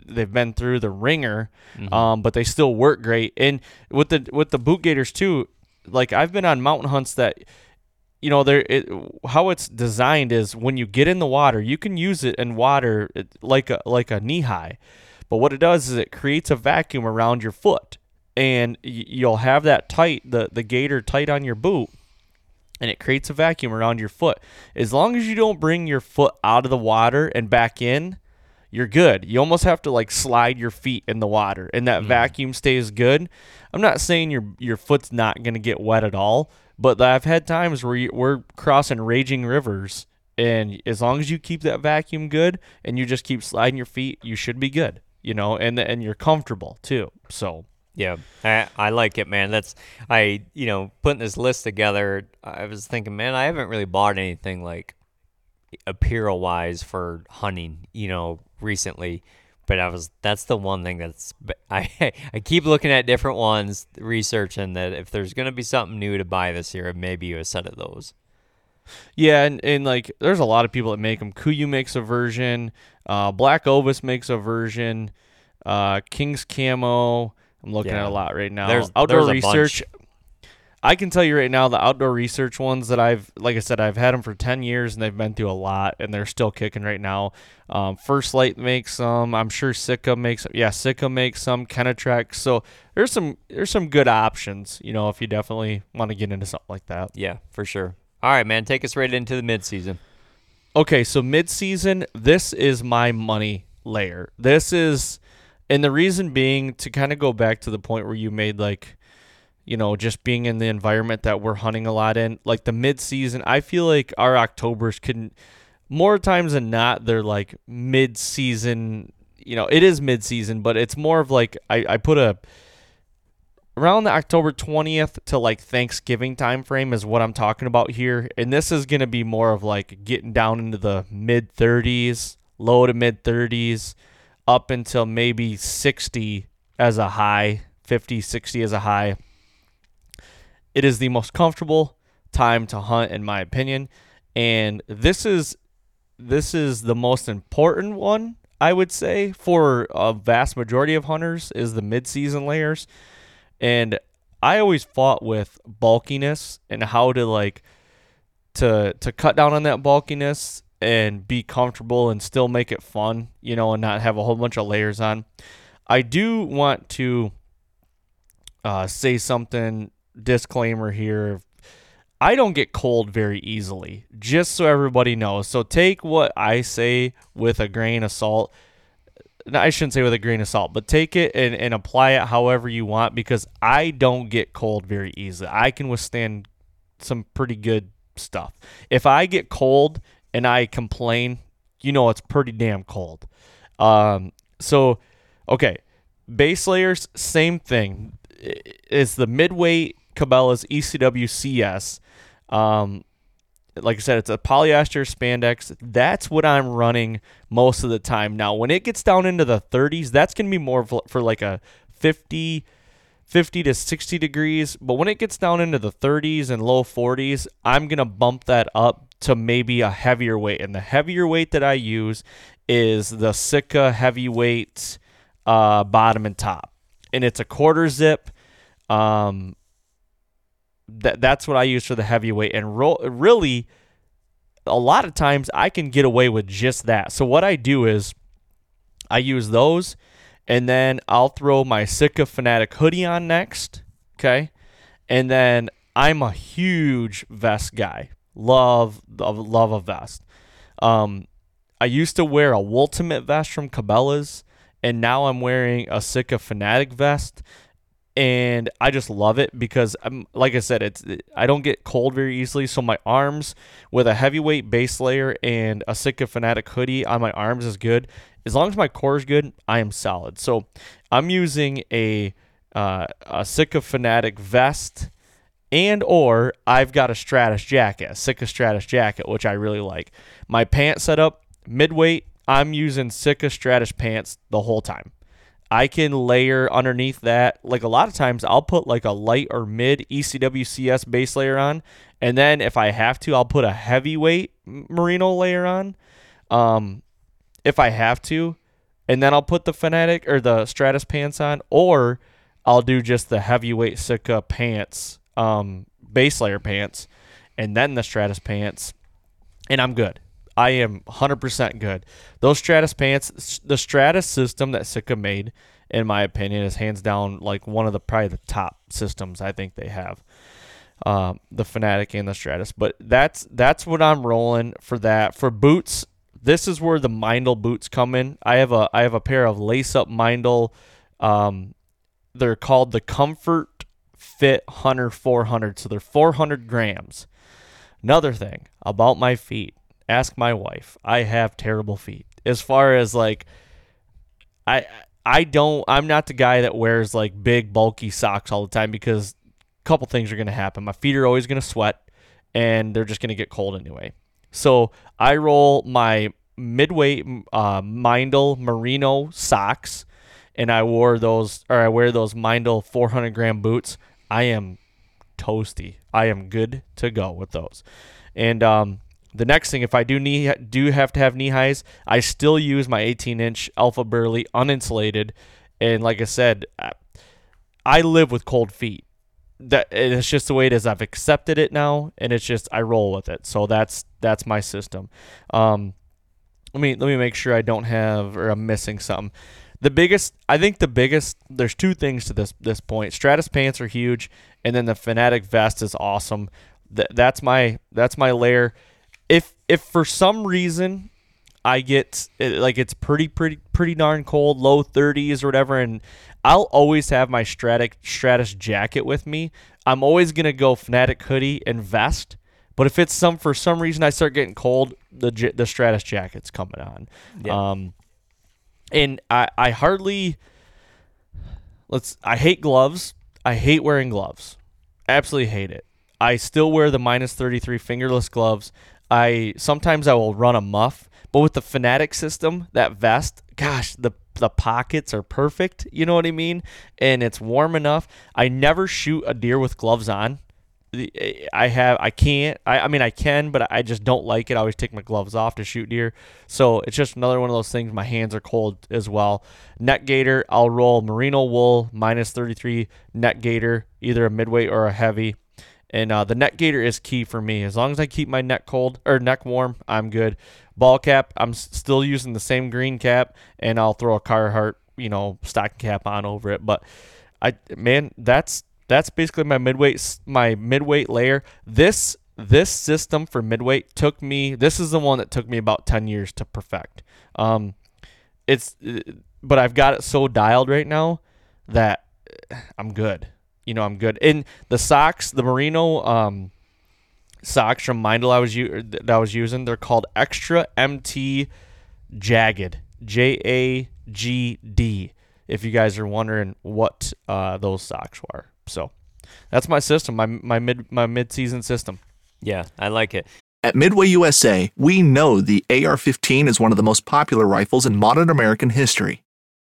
they've been through the ringer, um, but they still work great. And with the with the boot gaiters too, like I've been on mountain hunts that you know there it, how it's designed is when you get in the water you can use it in water like a like a knee high but what it does is it creates a vacuum around your foot and you'll have that tight, the the gaiter tight on your boot, and it creates a vacuum around your foot. As long as you don't bring your foot out of the water and back in, you're good. You almost have to like slide your feet in the water, and that mm. vacuum stays good. I'm not saying your your foot's not gonna get wet at all, but I've had times where you, we're crossing raging rivers, and as long as you keep that vacuum good and you just keep sliding your feet, you should be good. You know, and and you're comfortable too. So Yeah, I, I like it, man. That's I, you know, putting this list together. I was thinking, man, I haven't really bought anything like apparel wise for hunting, you know, recently. But I was that's the one thing that's *laughs* I I keep looking at different ones, researching that if there's gonna be something new to buy this year, maybe a set of those. Yeah, and, and like there's a lot of people that make them. Kuiu makes a version. Uh, Black Ovis makes a version. Uh, King's Camo. I'm looking Yeah. at a lot right now. There's- Outdoor there's a research. I can tell you right now, the outdoor research ones that I've, like I said, I've had them for 10 years and they've been through a lot and they're still kicking right now. Um, First Lite makes some. I'm sure Sitka makes some. Yeah, Sitka makes some. Kenetrek. So there's some there's some good options. You know, if you definitely want to get into something like that. Yeah, for sure. All right, man, take us right into the mid season. Okay, so mid-season, this is my money layer. This is, and the reason being to kind of go back to the point where you made like, you know, just being in the environment that we're hunting a lot in, like the mid-season. I feel like our October's can, more times than not, they're like mid-season. You know, it is mid-season, but it's more of like I, I put a around the October 20th to like Thanksgiving time frame is what I'm talking about here. And this is going to be more of like getting down into the mid 30s, low to mid 30s, up until maybe 60 as a high, 50, 60 as a high. It is the most comfortable time to hunt in my opinion, and this is this is the most important one I would say for a vast majority of hunters is the mid-season layers. And I always fought with bulkiness and how to like to to cut down on that bulkiness and be comfortable and still make it fun, you know, and not have a whole bunch of layers on. I do want to uh, say something disclaimer here. I don't get cold very easily, just so everybody knows. So take what I say with a grain of salt. No, I shouldn't say with a grain of salt, but take it and, and apply it however you want because I don't get cold very easily. I can withstand some pretty good stuff. If I get cold and I complain, you know it's pretty damn cold. Um, so, okay, base layers, same thing. It's the midweight Cabela's E ECW CS. Um, like I said, it's a polyester spandex. That's what I'm running most of the time. Now, when it gets down into the 30s, that's going to be more for, like a 50, 50 to 60 degrees. But when it gets down into the 30s and low 40s, I'm going to bump that up to maybe a heavier weight. And the heavier weight that I use is the Sitka heavyweight uh, bottom and top. And it's a quarter zip. Um, that that's what I use for the heavyweight. And ro- really, a lot of times I can get away with just that. So what I do is I use those, and then I'll throw my Sitka Fanatic hoodie on next. Okay, and then I'm a huge vest guy. Love love a vest. Um, I used to wear a Ultimate vest from Cabela's, and now I'm wearing a Sitka Fanatic vest and I just love it because I'm like I said, it's I don't get cold very easily. So my arms with a heavyweight base layer and a Sitka Fanatic hoodie on my arms is good. As long as my core is good, I am solid. So I'm using a uh, a Sitka Fanatic vest and or I've got a Stratus jacket, a Stratus jacket, which I really like. My pant setup, midweight, I'm using Sitka Stratus pants the whole time. I can layer underneath that. Like a lot of times, I'll put like a light or mid E ECW CS base layer on, and then if I have to, I'll put a heavyweight merino layer on, um, if I have to, and then I'll put the Fanatic or the Stratus pants on, or I'll do just the heavyweight Sitka pants, um, base layer pants, and then the Stratus pants, and I'm good. I am 100% good. Those Stratus pants, the Stratus system that Sitka made in my opinion, is hands down like one of the probably the top systems I think they have. Um, the Fanatic and the Stratus, but that's that's what I'm rolling for that. For boots, this is where the Meindl boots come in. I have a I have a pair of lace up Meindl. Um, they're called the Comfort Fit Hunter 400, so they're 400 grams. Another thing about my feet, ask my wife. I have terrible feet. As far as like, I I don't. I'm not the guy that wears like big bulky socks all the time because a couple things are going to happen. My feet are always going to sweat, and they're just going to get cold anyway. So I roll my midweight uh, Meindl merino socks, and I wore those or I wear those Meindl 400 gram boots. I am toasty. I am good to go with those. And um, the next thing, if I do knee do have to have knee highs, I still use my 18 inch Alpha Burley uninsulated. And like I said, I live with cold feet. That it's just the way it is. I've accepted it now, and it's just I roll with it. So that's that's my system. Um, let me let me make sure I don't have or I'm missing something. The biggest, I think, the biggest. There's two things to this this point. Stratus pants are huge, and then the Fanatic vest is awesome. Th- that's my that's my layer. If for some reason I get like it's pretty pretty pretty darn cold, low 30s or whatever, and I'll always have my Stratic Stratus jacket with me. I'm always gonna go Fanatic hoodie and vest. But if it's some for some reason I start getting cold, the the Stratus jacket's coming on. Yeah. Um, and I I hardly let's I hate gloves. I hate wearing gloves. Absolutely hate it. I still wear the minus 33 fingerless gloves. I sometimes I will run a muff, but with the Fanatic system, that vest, gosh, the the pockets are perfect. You know what I mean? And it's warm enough. I never shoot a deer with gloves on. I have I can't I, I mean I can but I just don't like it. I always take my gloves off to shoot deer. So it's just another one of those things. My hands are cold as well. Neck gaiter, I'll roll merino wool minus 33 neck gaiter, either a midweight or a heavy. And uh, the neck gaiter is key for me. As long as I keep my neck cold or neck warm, I'm good. Ball cap, I'm still using the same green cap, and I'll throw a Carhartt, you know, stocking cap on over it. But I, man, that's that's basically my midweight my midweight layer. This this system for midweight took me. This is the one that took me about ten years to perfect. Um, it's but I've got it so dialed right now that I'm good. You know, I'm good. And the socks, the merino um, socks from Meindl I was u- that I was using, they're called Extra MT Jagd. J A G D. If you guys are wondering what uh, those socks were. So that's my system, my my mid my mid season system. Yeah, I like it. At Midway USA, we know the AR 15 is one of the most popular rifles in modern American history.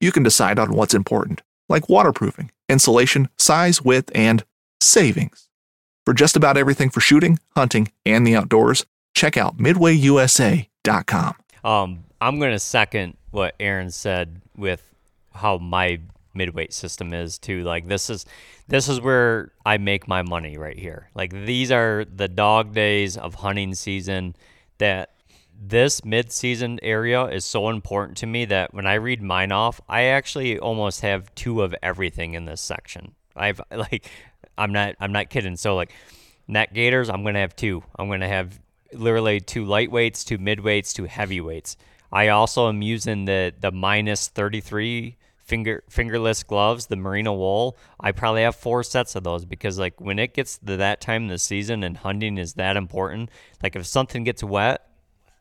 you can decide on what's important, like waterproofing, insulation, size, width, and savings. For just about everything for shooting, hunting, and the outdoors, check out midwayusa.com. Um, I'm going to second what Aaron said with how my midweight system is too. Like this is this is where I make my money right here. Like these are the dog days of hunting season that this mid-season area is so important to me that when I read mine off, I actually almost have two of everything in this section. I've *laughs* like I'm not I'm not kidding. So like neck gaiters, I'm gonna have two. I'm gonna have literally two lightweights, two midweights, two heavyweights. I also am using the the minus 33 finger fingerless gloves, the merino wool. I probably have four sets of those because like when it gets to that time in the season and hunting is that important, like if something gets wet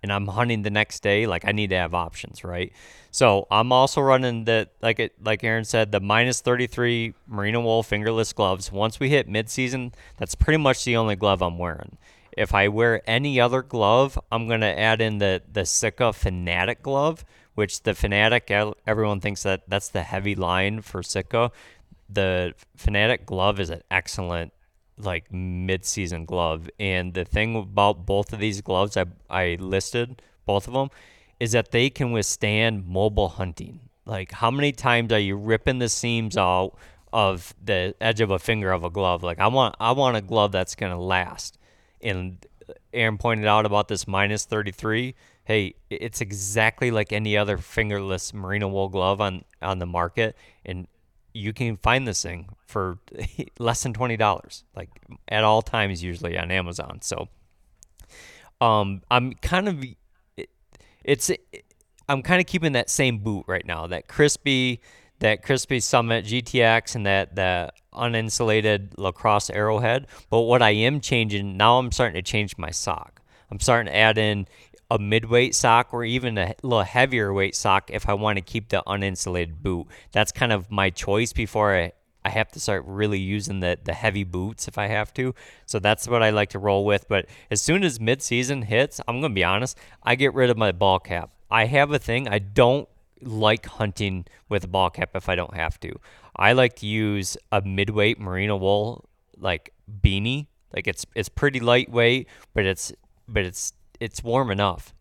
and I'm hunting the next day, like I need to have options, right? So I'm also running the like it like Aaron said, the minus 33 merino wool fingerless gloves. Once we hit midseason, that's pretty much the only glove I'm wearing. If I wear any other glove, I'm gonna add in the the Sitka Fanatic glove, which the Fanatic everyone thinks that that's the heavy line for Sitka. The Fanatic glove is an excellent like mid-season glove. And the thing about both of these gloves I I listed, both of them, is that they can withstand mobile hunting. Like how many times are you ripping the seams out of the edge of a finger of a glove? Like I want I want a glove that's gonna last. And Aaron pointed out about this minus 33. Hey, it's exactly like any other fingerless merino wool glove on on the market, and you can find this thing for *laughs* less than twenty dollars, like at all times usually on Amazon. So, um, I'm kind of it's I'm kind of keeping that same boot right now, that Crispi, that Crispi Summit GTX, and that that uninsulated LaCrosse Aerohead. But what I am changing now, I'm starting to change my sock. I'm starting to add in a midweight sock or even a little heavier weight sock if I want to keep the uninsulated boot. That's kind of my choice before I, I have to start really using the, the heavy boots if I have to. So that's what I like to roll with. But as soon as midseason hits, I'm going to be honest, I get rid of my ball cap. I have a thing, I don't like hunting with a ball cap if I don't have to. I like to use a midweight merino wool like beanie. Like it's it's pretty lightweight, but it's but it's it's warm enough.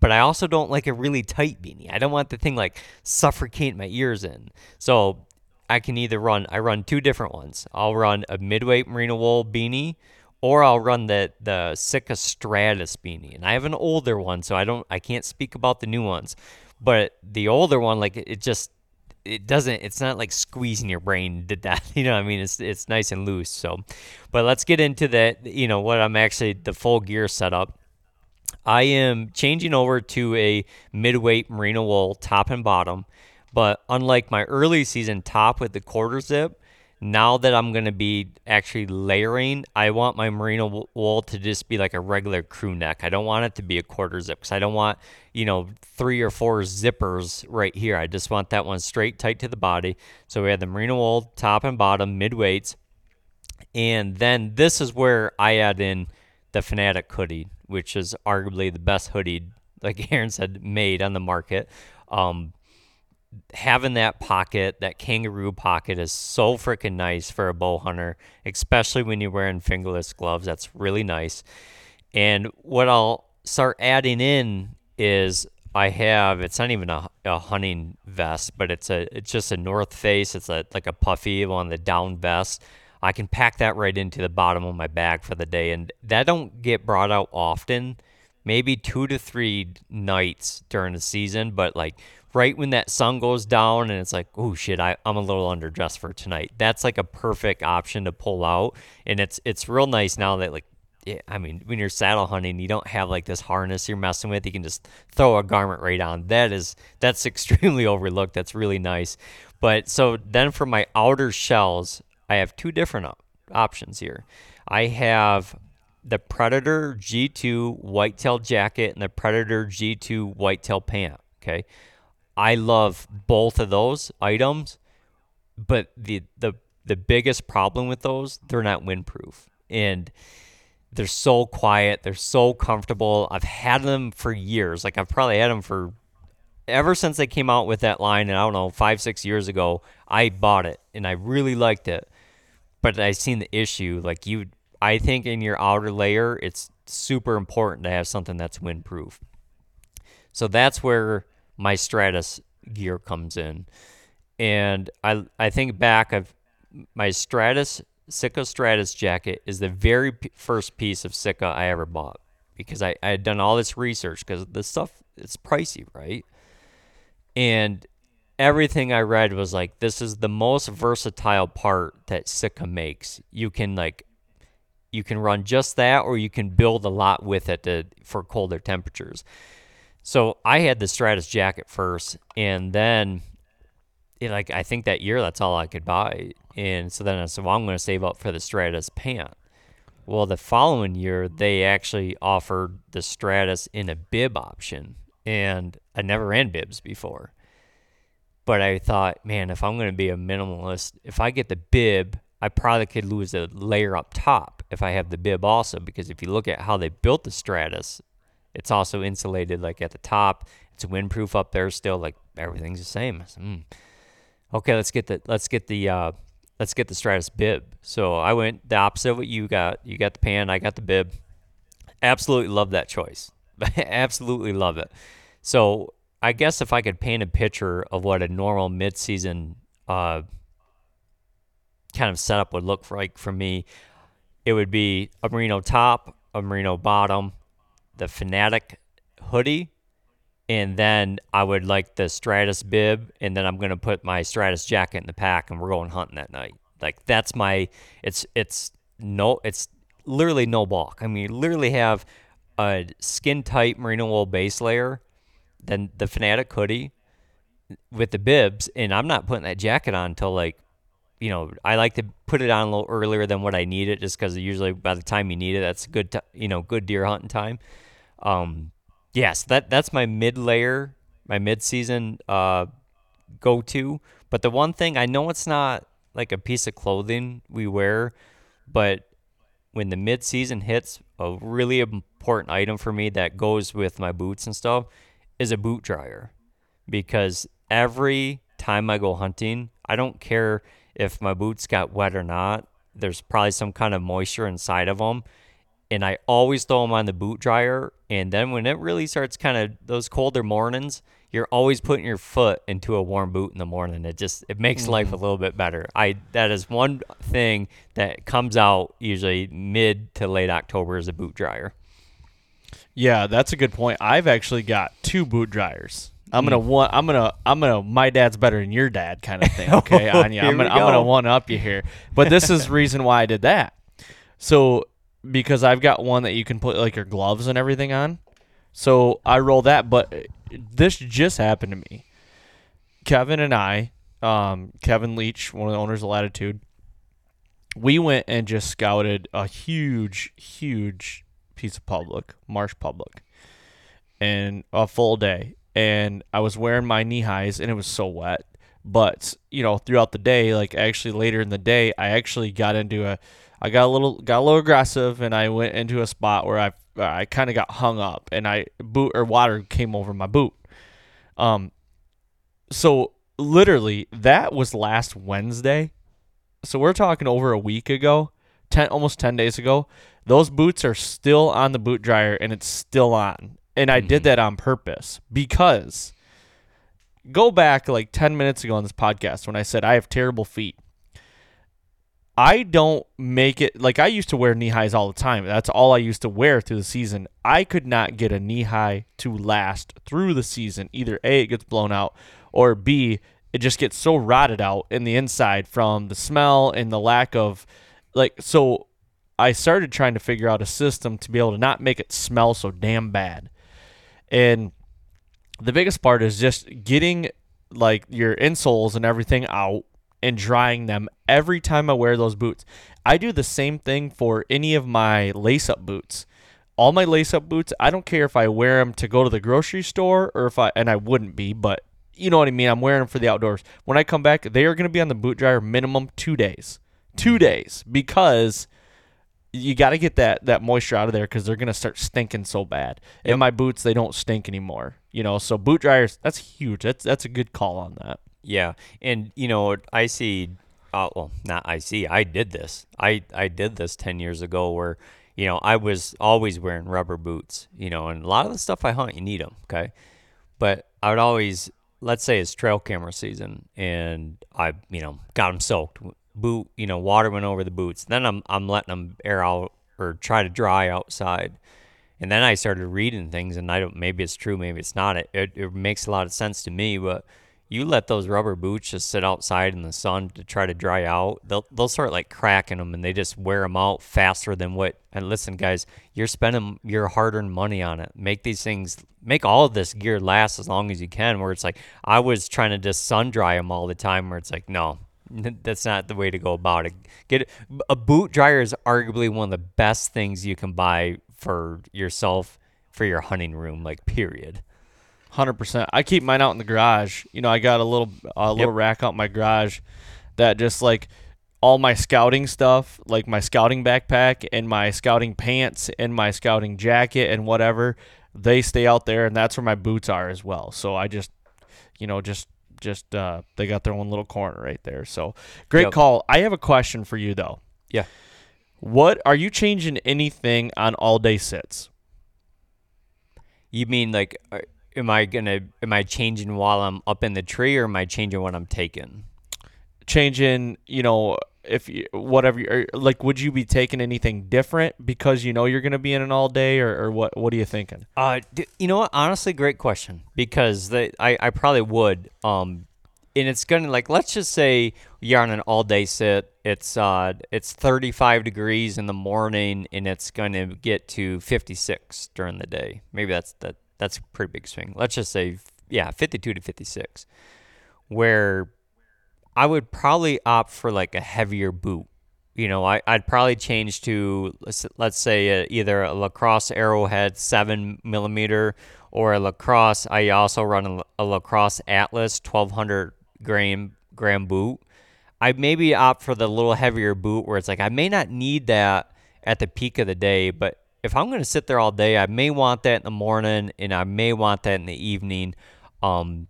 But I also don't like a really tight beanie. I don't want the thing like suffocate my ears in. So I can either run I run two different ones. I'll run a midweight merino wool beanie or I'll run the the Sitka Stratus beanie. And I have an older one, so I don't I can't speak about the new ones. But the older one like it just it doesn't it's not like squeezing your brain did that *laughs* you know i mean it's it's nice and loose so but let's get into the you know what i'm actually the full gear setup I am changing over to a midweight merino wool top and bottom. But unlike my early season top with the quarter zip, now that I'm going to be actually layering, I want my merino wool to just be like a regular crew neck. I don't want it to be a quarter zip because I don't want, you know, three or four zippers right here. I just want that one straight tight to the body. So we have the merino wool top and bottom, mid weights. And then this is where I add in the Fanatic hoodie which is arguably the best hoodie, like *laughs* Aaron said, made on the market. Um, having that pocket, that kangaroo pocket, is so freaking nice for a bow hunter, especially when you're wearing fingerless gloves. That's really nice. And what I'll start adding in is I have it's not even a, a hunting vest, but it's a it's just a North Face. It's a like a puffy one, the down vest. I can pack that right into the bottom of my bag for the day, and that don't get brought out often. Maybe two to three nights during the season, but like right when that sun goes down and it's like, oh shit, I, I'm a little underdressed for tonight. That's like a perfect option to pull out, and it's it's real nice now that like I mean, when you're saddle hunting, you don't have like this harness you're messing with. You can just throw a garment right on. That is that's *laughs* extremely overlooked. That's really nice. But so then for my outer shells, I have two different op- options here. I have the Predator G2 whitetail jacket and the Predator G2 whitetail pant. Okay. I love both of those items, but the the the biggest problem with those, they're not windproof. And they're so quiet. They're so comfortable. I've had them for years. Like I've probably had them for ever since they came out with that line. And I don't know, five six years ago, I bought it and I really liked it. But I've seen the issue. Like you, I think in your outer layer, it's super important to have something that's windproof. So that's where my Stratus gear comes in. And I I think back of my Stratus Sitka Stratus jacket is the very p- first piece of Sitka I ever bought because I, I had done all this research because the stuff it's pricey, right? And everything I read was like this is the most versatile part that Sitka makes. You can like you can run just that or you can build a lot with it to, for colder temperatures. So I had the Stratus jacket first and then it, like I think that year that's all I could buy. And so then I said, well, I'm going to save up for the Stratus pant. Well, the following year they actually offered the Stratus in a bib option, and I never ran bibs before. But I thought, man, if I'm going to be a minimalist, if I get the bib, I probably could lose a layer up top if I have the bib also. Because if you look at how they built the Stratus, it's also insulated like at the top. It's windproof up there still. Like everything's the same. Mm. Okay, let's get the let's get the uh, let's get the Stratus bib. So I went the opposite of what you got. You got the pan, I got the bib. Absolutely love that choice. *laughs* Absolutely love it. So I guess if I could paint a picture of what a normal midseason uh, kind of setup would look like for me, it would be a merino top, a merino bottom, the Fanatic hoodie, and then I would like the Stratus bib, and then I'm gonna put my Stratus jacket in the pack, and we're going hunting that night. Like that's my. It's it's no. It's literally no bulk. I mean, literally have a skin tight merino wool base layer, then the Fanatic hoodie with the bibs, and I'm not putting that jacket on until like, you know, I like to put it on a little earlier than what I need it, just because usually by the time you need it, that's good, you know, good deer hunting time. Um, yes, that that's my mid layer, my mid season uh, go to. But the one thing I know it's not like a piece of clothing we wear, but when the mid season hits, a really important item for me that goes with my boots and stuff is a boot dryer, because every time I go hunting, I don't care if my boots got wet or not. There's probably some kind of moisture inside of them and I always throw them on the boot dryer. And then when it really starts kind of those colder mornings, you're always putting your foot into a warm boot in the morning. It just it makes mm. life a little bit better. I that is one thing that comes out usually mid to late October is a boot dryer. Yeah, that's a good point. I've actually got two boot dryers. I'm gonna one. I'm gonna. I'm gonna. My dad's better than your dad, kind of *laughs* thing. Okay, Anya. I'm gonna. I'm gonna one up you here. But this is reason why I did that. So because I've got one that you can put like your gloves and everything on. So I roll that, but this just happened to me. Kevin and I, um, Kevin Leach, one of the owners of Latitude, we went and just scouted a huge, huge piece of public, marsh public, and a full day. And I was wearing my knee highs, and it was so wet. But you know, throughout the day, like actually later in the day, I actually got into a I got a little got a little aggressive and I went into a spot where I I kind of got hung up and I boot or water came over my boot. Um so literally that was last Wednesday. So we're talking over a week ago, 10 almost 10 days ago. Those boots are still on the boot dryer and it's still on. And I mm-hmm. did that on purpose because go back like 10 minutes ago on this podcast when I said I have terrible feet. I don't make it like I used to wear knee highs all the time. That's all I used to wear through the season. I could not get a knee high to last through the season. Either A, it gets blown out, or B, it just gets so rotted out in the inside from the smell and the lack of like so I started trying to figure out a system to be able to not make it smell so damn bad. And the biggest part is just getting like your insoles and everything out and drying them every time I wear those boots. I do the same thing for any of my lace up boots. All my lace up boots, I don't care if I wear them to go to the grocery store or if I, and I wouldn't be, but you know what I mean. I'm wearing them for the outdoors. When I come back, they are going to be on the boot dryer minimum two days. Two days because you got to get that that moisture out of there because they're gonna start stinking so bad. In my boots, they don't stink anymore. You know, so boot dryers that's huge. That's that's a good call on that. Yeah, and you know, I see. Uh, well, not I see. I did this. I I did this ten years ago, where you know I was always wearing rubber boots. You know, and a lot of the stuff I hunt, you need them. Okay, but I would always, let's say it's trail camera season, and I, you know, got them soaked. Boot, you know, water went over the boots. Then I'm I'm letting them air out or try to dry outside. And then I started reading things, and I don't. Maybe it's true, maybe it's not. It, it, it makes a lot of sense to me, but you let those rubber boots just sit outside in the sun to try to dry out, they'll they'll start like cracking them, and they just wear them out faster than what. And listen, guys, you're spending your hard-earned money on it. Make these things, make all of this gear last as long as you can. Where it's like I was trying to just sun dry them all the time, where it's like no. That's not the way to go about it. Get a boot dryer is arguably one of the best things you can buy for yourself for your hunting room, like period. Hundred percent. I keep mine out in the garage. You know, I got a little a little Yep. rack out in my garage that just like all my scouting stuff, like my scouting backpack and my scouting pants and my scouting jacket and whatever, they stay out there, and that's where my boots are as well. So I just, you know, just just uh, they got their own little corner right there. So great Yep. call. I have a question for you though. Yeah. What are you changing anything on all day sits? You mean like, uh, am I gonna, am I changing while I'm up in the tree, or am I changing when I'm taking? changing, you know, if you, whatever, you- like, would you be taking anything different because you know you're going to be in an all day, or, or what? What are you thinking? Uh, you know what? Honestly, great question because the, I, I probably would. Um, and it's gonna like let's just say you're on an all day sit. It's uh it's 35 degrees in the morning and it's gonna get to 56 during the day. Maybe that's that that's a pretty big swing. Let's just say yeah, 52 to 56. Where I would probably opt for like a heavier boot. You know, I, I'd probably change to let's, let's say uh either a LaCrosse Aerohead seven millimeter or a lacrosse. I also run a, a lacrosse Atlas 1200 gram gram boot. I maybe opt for the little heavier boot where it's like I may not need that at the peak of the day, but if I'm going to sit there all day, I may want that in the morning and I may want that in the evening. Um,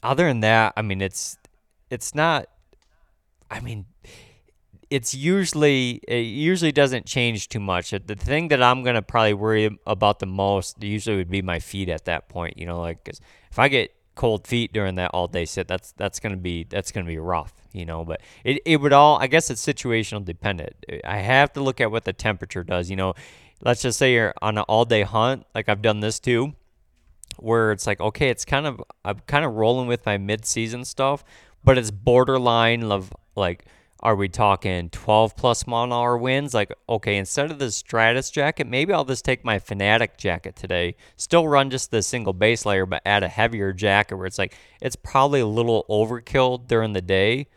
other than that, I mean, it's it's not. I mean, it's usually it usually doesn't change too much. The thing that I'm gonna probably worry about the most usually would be my feet at that point. You know, like if I get cold feet during that all day sit, that's that's gonna be that's gonna be rough. You know, but it, it would all I guess it's situational dependent. I have to look at what the temperature does. You know, let's just say you're on an all day hunt, like I've done this too where it's like okay it's kind of i'm kind of rolling with my mid-season stuff but it's borderline of like are we talking 12 plus mile an hour winds? Like okay instead of the stratus jacket maybe i'll just take my fanatic jacket today. Still run just the single base layer but add a heavier jacket where it's like it's probably a little overkill during the day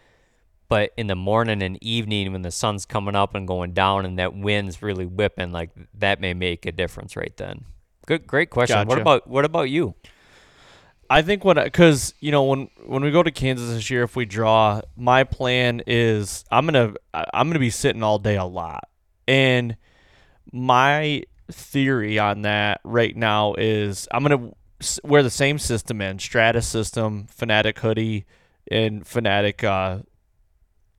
but in the morning and evening when the sun's coming up and going down and that wind's really whipping like that may make a difference right then. Good great question. What about what about you I think what because you know when when we go to Kansas this year, if we draw, my plan is I'm gonna I'm gonna be sitting all day a lot, and my theory on that right now is I'm gonna wear the same system in Stratus system, Fanatic hoodie, and Fanatic uh,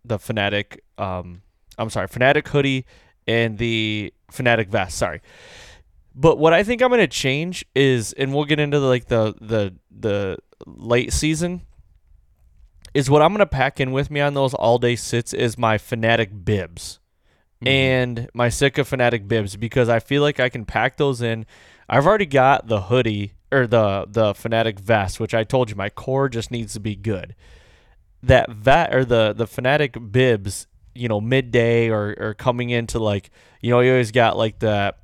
the Fanatic um I'm sorry Fanatic hoodie and the Fanatic vest. Sorry. But what I think I'm gonna change is, and we'll get into the, like the the the late season, is what I'm gonna pack in with me on those all day sits is my Fanatic bibs mm-hmm. and my Sitka Fanatic bibs because I feel like I can pack those in. I've already got the hoodie or the the Fanatic vest, which I told you my core just needs to be good. That vet or the the Fanatic bibs, you know, midday or or coming into like you know you always got like the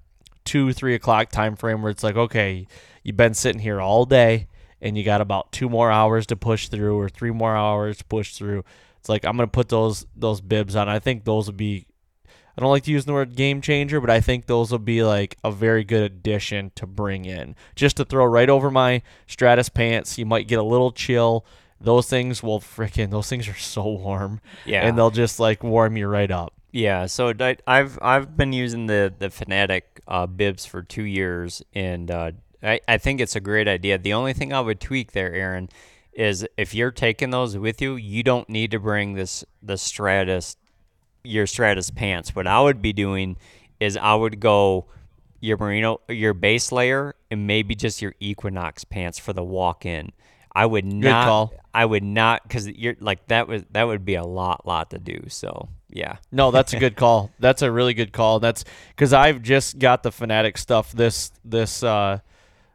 two three o'clock time frame where it's like okay you've been sitting here all day and you got about two more hours to push through or three more hours to push through. It's like i'm gonna put those those bibs on. I think those would be i don't like to use the word game changer but i think those will be like a very good addition to bring in. Just to throw right over my stratus pants you might get a little chill. Those things will freaking those things are so warm. Yeah. and they'll just like warm you right up Yeah, so I've I've been using the the Fanatic uh, bibs for two years, and uh, I I think it's a great idea. The only thing I would tweak there, Aaron, is if you're taking those with you, you don't need to bring this the Stratus your Stratus pants. What I would be doing is I would go your merino your base layer and maybe just your Equinox pants for the walk in. I would not call. I would not because you're like that was that would be a lot lot to do. So yeah. No, that's a good *laughs* call. That's a really good call. That's because I've just got the Fanatic stuff this this uh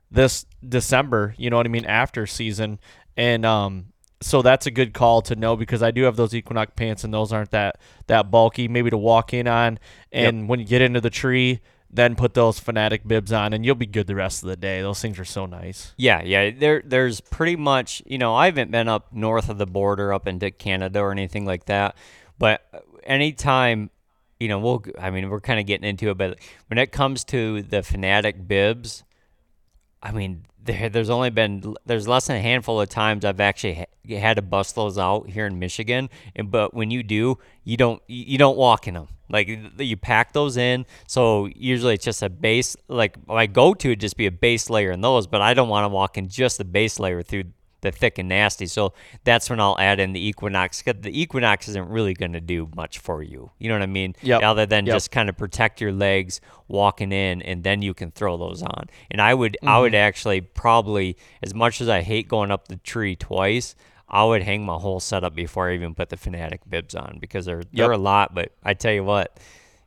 this December. You know what I mean? After season, and um, so that's a good call to know because I do have those Equinox pants, and those aren't that that bulky. Maybe to walk in on, and when you get into the tree, then put those Fanatic bibs on, and you'll be good the rest of the day. Those things are so nice. Yeah, yeah. There, there's pretty much, you know, I haven't been up north of the border, up into Canada or anything like that. But anytime, you know, we'll, I mean, we're kind of getting into it, but when it comes to the Fanatic bibs, I mean, there, there's only been there's less than a handful of times I've actually ha- had to bust those out here in Michigan. And but when you do, you don't you don't walk in them. Like you pack those in. So usually it's just a base. Like my go-to would just be a base layer in those. But I don't want to walk in just the base layer through the thick and nasty. So that's when I'll add in the Equinox. 'cause the Equinox isn't really going to do much for you. You know what I mean? Yep. Other than Yep. just kind of protect your legs walking in, and then you can throw those on. And I would, I Mm-hmm. would actually probably, as much as I hate going up the tree twice. I would hang my whole setup before I even put the Fanatic bibs on because they're they're a lot. But I tell you what,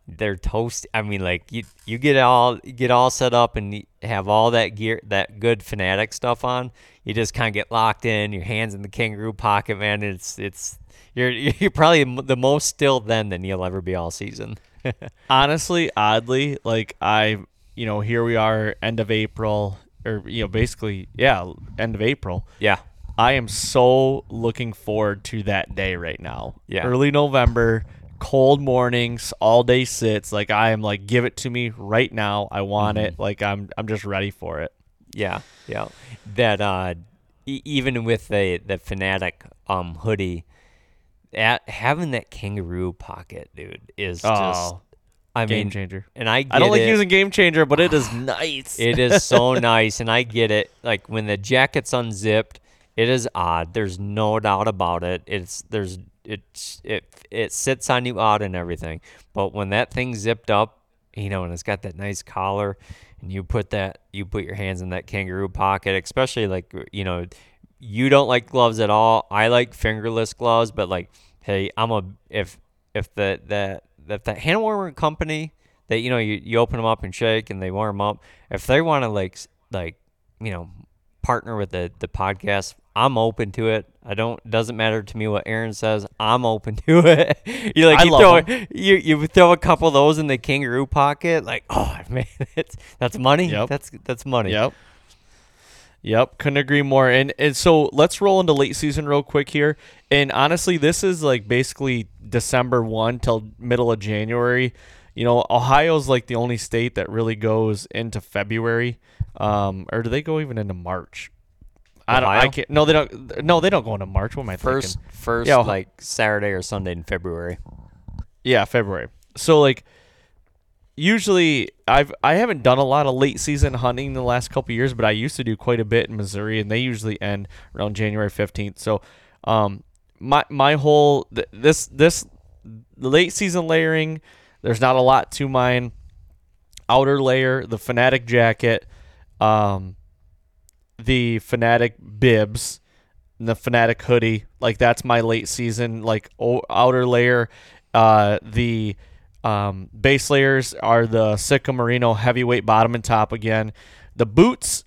they're toast. I mean, like you you get all you get all set up and have all that gear, that good Fanatic stuff on. You just kind of get locked in. Your hands in the kangaroo pocket, man. It's it's you're *laughs* you're probably the most still then than you'll ever be all season. *laughs* honestly, oddly, like I, you know, here we are, end of April, or you know, basically, yeah, end of April. yeah, I am so looking forward to that day right now. Yeah. Early November, cold mornings, all day sits. Like I am like, give it to me right now. I want Mm-hmm. it. Like I'm I'm just ready for it. yeah, yeah. That uh, e- even with the the Fanatic um hoodie, at having that kangaroo pocket, dude, is just. Oh, I game mean, changer. and I get I don't like it. using game changer, but it is *sighs* nice. It is so *laughs* nice, and I get it. Like when the jacket's unzipped, it is odd. There's no doubt about it. It's there's it's it it sits on you odd and everything. But when that thing's zipped up, you know, and it's got that nice collar, and you put that you put your hands in that kangaroo pocket, especially like you know, you don't like gloves at all. I like fingerless gloves, but like, hey, I'm a if if the the if the hand warmer company that you know you, you open them up and shake and they warm up if they want to like like you know partner with the the podcast i'm open to it i don't doesn't matter to me what aaron says i'm open *laughs* to it you like I you throw you you throw a couple of those in the kangaroo pocket like oh *laughs* man it's that's money Yep. that's that's money Yep. Yep, couldn't agree more. And and so let's roll into late season real quick here. And honestly, this is like basically December one till middle of January. You know, Ohio's like the only state that really goes into February. Um, or do they go even into March? I don't. I can't. No, they don't. No, they don't go into March. What am I first thinking? first Yeah, like saturday or sunday in february Yeah, February. So like usually I've I haven't done a lot of late season hunting the last couple years, but I used to do quite a bit in Missouri and they usually end around January 15th. So um my my whole th- this this late season layering there's not a lot to mine. Outer layer, the Fanatic jacket, um the Fanatic bibs, the Fanatic hoodie. Like that's my late season like o- outer layer. Uh, the um, base layers are the Sitka Merino heavyweight bottom and top again. The boots,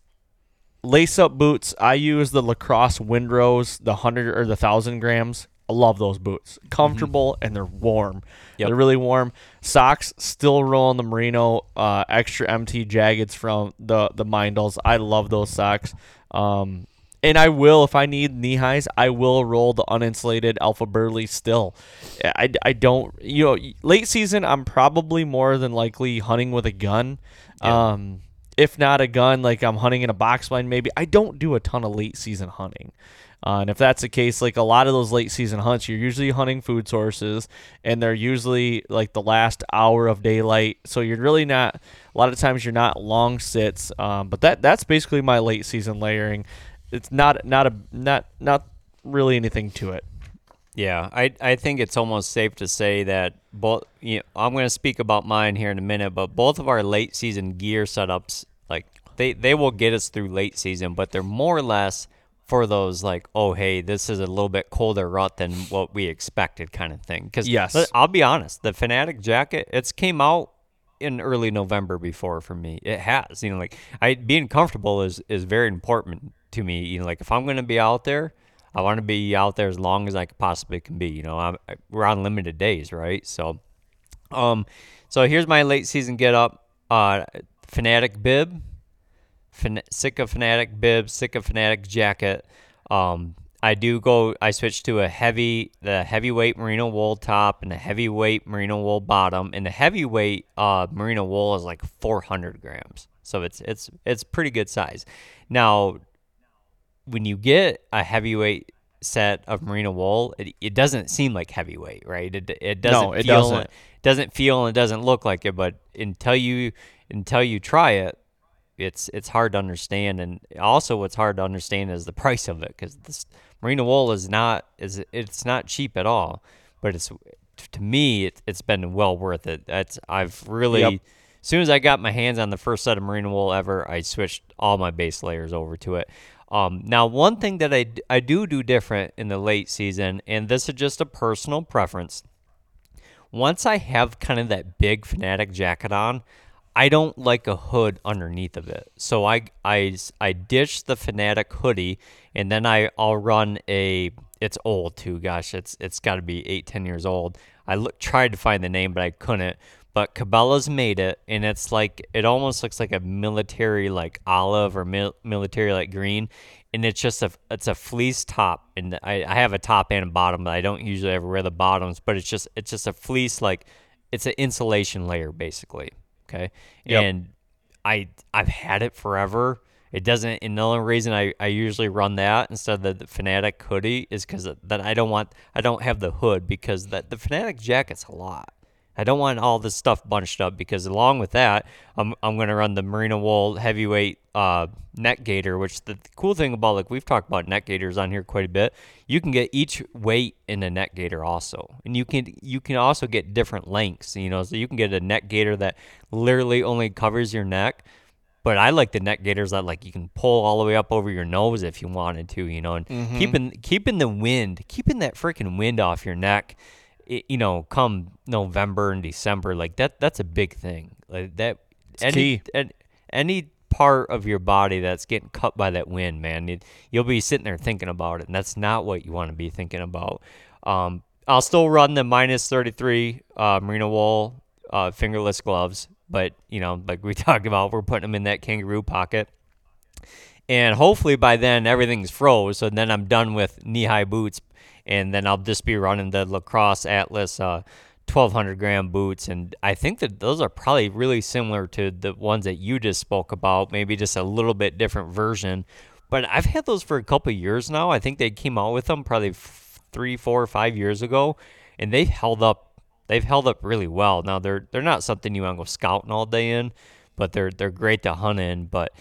lace up boots. I use the Lacrosse Windrows, the hundred or the thousand grams. I love those boots. Comfortable and they're warm. Yep. They're really warm. Socks still rolling the merino uh, extra MT Jagds from the the Meindls. I love those socks. Um, and I will if I need knee highs, I will roll the uninsulated Alphaburly still. I, I don't you know late season I'm probably more than likely hunting with a gun. Um, if not a gun, like I'm hunting in a box blind maybe. I don't do a ton of late season hunting. Uh, and if that's the case, like a lot of those late season hunts, you're usually hunting food sources, and they're usually like the last hour of daylight. So you're really not. A lot of times you're not long sits. Um, but that that's basically my late season layering. It's not not a not not really anything to it. Yeah, I I think it's almost safe to say that both. You know, I'm going to speak about mine here in a minute, but both of our late season gear setups, like they they will get us through late season, but they're more or less for those like, oh hey, this is a little bit colder rut than what we expected, kind of thing. Because Yes. I'll be honest, the Fanatic jacket, it's came out in early November before for me. It has, you know, like I being comfortable is is very important to me. You know, like if I'm going to be out there. I want to be out there as long as I possibly can be. You know, I'm, I, we're on limited days, right? So, um, so here's my late season get up. Uh, Fanatic bib, Fan- Sitka Fanatic bib, Sitka Fanatic jacket. Um, I do go. I switch to a heavy, the heavyweight merino wool top and a heavyweight merino wool bottom. And the heavyweight uh, merino wool is like 400 grams, so it's it's it's pretty good size. Now, when you get a heavyweight set of merino wool, it, it doesn't seem like heavyweight, right? It, it doesn't No, it feel doesn't. It doesn't feel and it doesn't look like it, but until you until you try it, it's it's hard to understand. And also, what's hard to understand is the price of it because this merino wool is not is it's not cheap at all. But it's to me, it, it's been well worth it. That's I've really. Yep. As soon as I got my hands on the first set of merino wool ever, I switched all my base layers over to it. Um, now, one thing that I, I do do different in the late season, and this is just a personal preference. Once I have kind of that big fanatic jacket on, I don't like a hood underneath of it. So I I I ditch the fanatic hoodie, and then I, I'll run a. It's old too. Gosh, it's it's got to be eight ten years old. I look tried to find the name, but I couldn't but Cabela's made it, and it's like it almost looks like a military like olive or mil- military like green, and it's just a it's a fleece top, and I, I have a top and a bottom, but I don't usually ever wear the bottoms, but it's just it's just a fleece like it's an insulation layer basically, okay, Yep. and I I've had it forever. It doesn't, and the only reason I, I usually run that instead of the Fanatic hoodie is because that I don't want I don't have the hood because that the Fanatic jacket's a lot. I don't want all this stuff bunched up because along with that, I'm I'm gonna run the merino wool heavyweight uh, neck gaiter. Which the, cool thing about like we've talked about neck gaiters on here quite a bit. You can get each weight in a neck gaiter also, and you can you can also get different lengths. You know, so you can get a neck gaiter that literally only covers your neck. But I like the neck gaiters that like you can pull all the way up over your nose if you wanted to, you know, and keeping keeping the wind, keeping that freaking wind off your neck you know, come November and December, like that, that's a big thing. Like that, any, key. an- any part of your body that's getting cut by that wind, man, it, you'll be sitting there thinking about it, and that's not what you want to be thinking about. Um, I'll still run the minus 33 uh, merino wool uh, fingerless gloves, but you know, like we *laughs* talked about, we're putting them in that kangaroo pocket and hopefully by then everything's froze. So then I'm done with knee-high boots, and then I'll just be running the Lacrosse Atlas uh, 1200 gram boots. And I think that those are probably really similar to the ones that you just spoke about, maybe just a little bit different version. But I've had those for a couple years now. I think they came out with them probably f- three, four, five years ago, and they've held up. They've held up really well. Now they're they're not something you want to go scouting all day in, but they're they're great to hunt in. But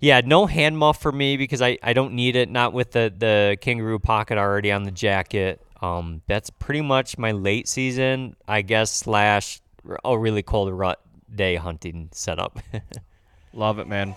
yeah, no hand muff for me because I, I don't need it. Not with the, the kangaroo pocket already on the jacket. Um, that's pretty much my late season, I guess, slash a really cold rut day hunting setup. *laughs* Love it, man.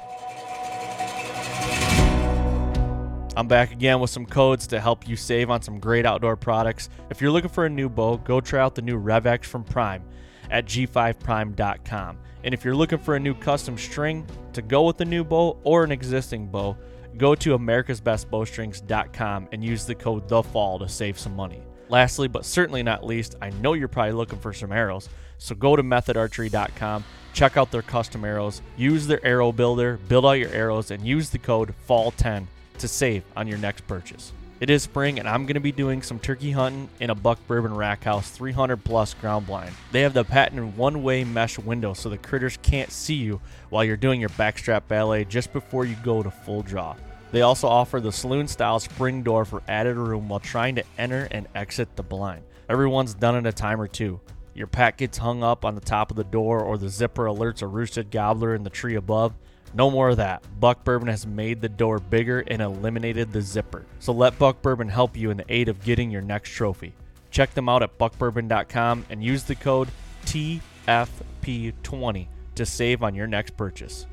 I'm back again with some codes to help you save on some great outdoor products. If you're looking for a new bow, go try out the new RevX from Prime at g5prime.com. And if you're looking for a new custom string to go with a new bow or an existing bow, go to americasbestbowstrings.com and use the code THEFALL to save some money. Lastly, but certainly not least, I know you're probably looking for some arrows, so go to methodarchery.com, check out their custom arrows, use their arrow builder, build out your arrows, and use the code FALL10 to save on your next purchase. It is spring, and I'm going to be doing some turkey hunting in a Buck Bourbon Rack House 300 plus ground blind. They have the patented one way mesh window so the critters can't see you while you're doing your backstrap ballet just before you go to full draw. They also offer the saloon style spring door for added room while trying to enter and exit the blind. Everyone's done it a time or two. Your pack gets hung up on the top of the door, or the zipper alerts a roosted gobbler in the tree above. No more of that. Buck Bourbon has made the door bigger and eliminated the zipper. So let Buck Bourbon help you in the aid of getting your next trophy. Check them out at buckbourbon.com and use the code TFP20 to save on your next purchase.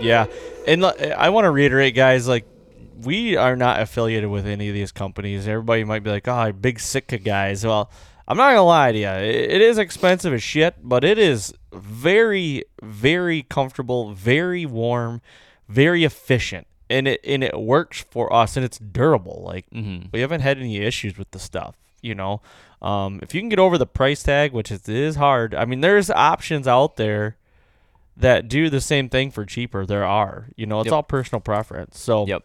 Yeah, and I want to reiterate, guys, like we are not affiliated with any of these companies. Everybody might be like, "Oh, big Sitka guys." Well, I'm not gonna lie to you. It is expensive as shit, but it is very, very comfortable, very warm, very efficient, and it and it works for us, and it's durable. Like Mm-hmm. we haven't had any issues with the stuff. You know, um, if you can get over the price tag, which is, is hard. I mean, there's options out there that do the same thing for cheaper. There are. You know, it's Yep. all personal preference. So Yep.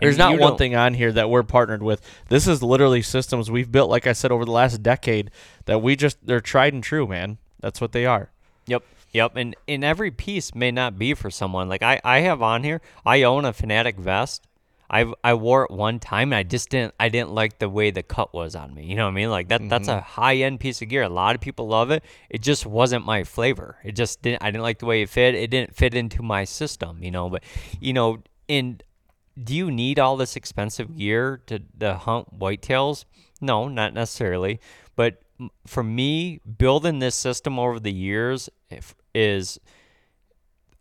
there's not one thing on here that we're partnered with. This is literally systems we've built, like I said, over the last decade that we just they're tried and true, man. That's what they are. Yep. Yep. And and every piece may not be for someone. Like I, I have on here, I own a Fanatic vest. I I wore it one time and I just didn't I didn't like the way the cut was on me. You know what I mean? Like that that's a mm-hmm. high end piece of gear. A lot of people love it. It just wasn't my flavor. It just didn't I didn't like the way it fit. It didn't fit into my system, you know, but you know, in do you need all this expensive gear to, to hunt whitetails? No, not necessarily. But for me, building this system over the years if, is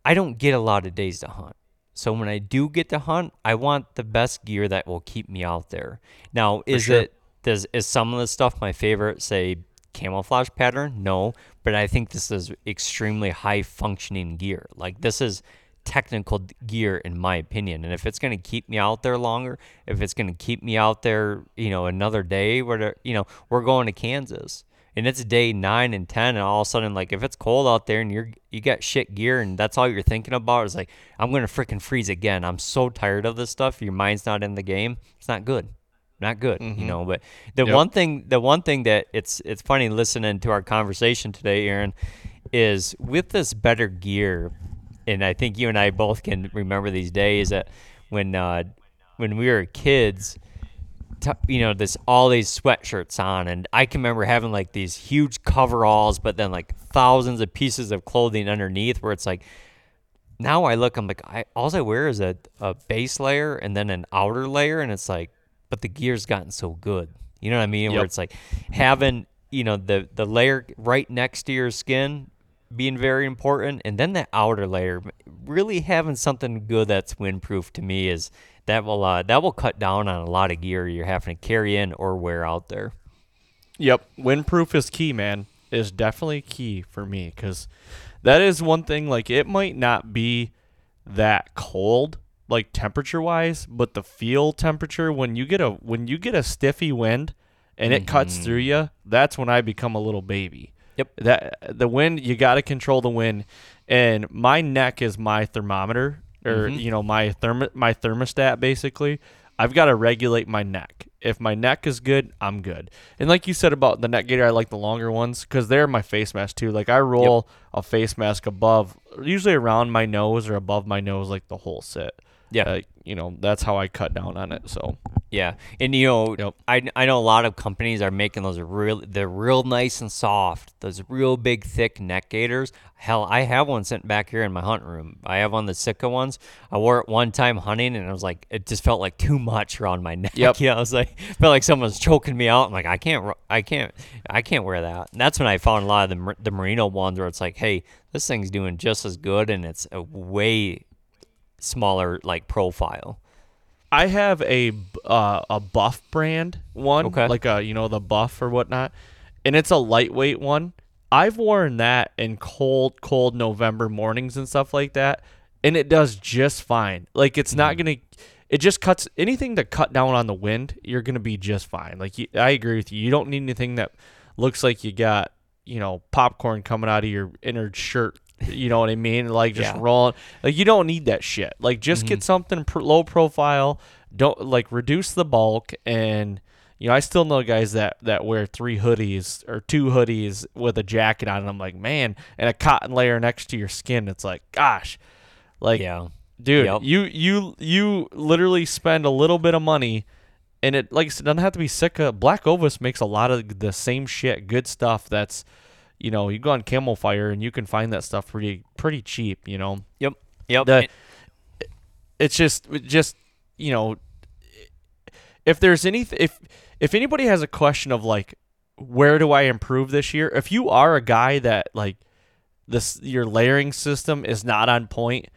I don't get a lot of days to hunt. So when I do get to hunt, I want the best gear that will keep me out there. Now, is sure. it does is some of the stuff my favorite? Say camouflage pattern? No, but I think this is extremely high functioning gear. Like this is technical gear in my opinion. And if it's going to keep me out there longer, if it's going to keep me out there, you know, another day where you know, we're going to Kansas and it's day 9 and 10 and all of a sudden like if it's cold out there and you're you got shit gear and that's all you're thinking about is like I'm going to freaking freeze again. I'm so tired of this stuff. Your mind's not in the game. It's not good. Not good, you mm-hmm. know, but the Yep. one thing the one thing that it's it's funny listening to our conversation today, Aaron, is with this better gear, and I think you and I both can remember these days that when uh, when we were kids, t- you know, this all these sweatshirts on, and I can remember having like these huge coveralls, but then like thousands of pieces of clothing underneath, where it's like. Now I look, I'm like, I all I wear is a, a base layer and then an outer layer, and it's like, but the gear's gotten so good. You know what I mean? Where it's like having, you know, the the layer right next to your skin being very important, and then that outer layer, really having something good that's windproof to me is that will uh, that will cut down on a lot of gear you're having to carry in or wear out there. Yep, windproof is key, man. Is definitely key for me because that is one thing. Like it might not be that cold, like temperature wise, but the feel temperature when you get a when you get a stiffy wind and it cuts through you, that's when I become a little baby. Yep. That the wind you got to control the wind, and my neck is my thermometer or mm-hmm. you know my therm my thermostat basically. I've got to regulate my neck. If my neck is good, I'm good. And like you said about the neck gaiter, I like the longer ones because they're my face mask too. Like I roll a face mask above, usually around my nose or above my nose, like the whole sit. Yeah. Uh, you know that's how I cut down on it. So Yeah, and you know, Yep. I, I know a lot of companies are making those real, they're real nice and soft. Those real big, thick neck gaiters. Hell, I have one sitting back here in my hunt room. I have one of the Sitka ones. I wore it one time hunting, and I was like, it just felt like too much around my *laughs* neck. Yep. Yeah, I was like, *laughs* felt like someone was choking me out. I'm like, I can't, I can't, I can't wear that. And that's when I found a lot of the the merino ones where it's like, hey, this thing's doing just as good, and it's a way smaller like profile. I have a uh, a buff brand one, Okay. like a you know the buff or whatnot, and it's a lightweight one. I've worn that in cold, cold November mornings and stuff like that, and it does just fine. Like it's not gonna, it just cuts anything to cut down on the wind. You're gonna be just fine. Like you, I agree with you. You don't need anything that looks like you got you know popcorn coming out of your inner shirt. You know what I mean? Like just Yeah. rolling. Like you don't need that shit. Like just get mm-hmm. something pr- low profile. Don't like reduce the bulk and you know I still know guys that that wear three hoodies or two hoodies with a jacket on and I'm like, "Man, and a cotton layer next to your skin." It's like, "Gosh, Like, yeah. dude, Yep. you you you literally spend a little bit of money, and it like I said, doesn't have to be Sitka. Black Ovis makes a lot of the same shit, good stuff. That's you know, you go on Camofire and you can find that stuff pretty pretty cheap. You know, Yep. Yep. the it's just just you know if there's any if if anybody has a question of like where do I improve this year if you are a guy that like this your layering system is not on point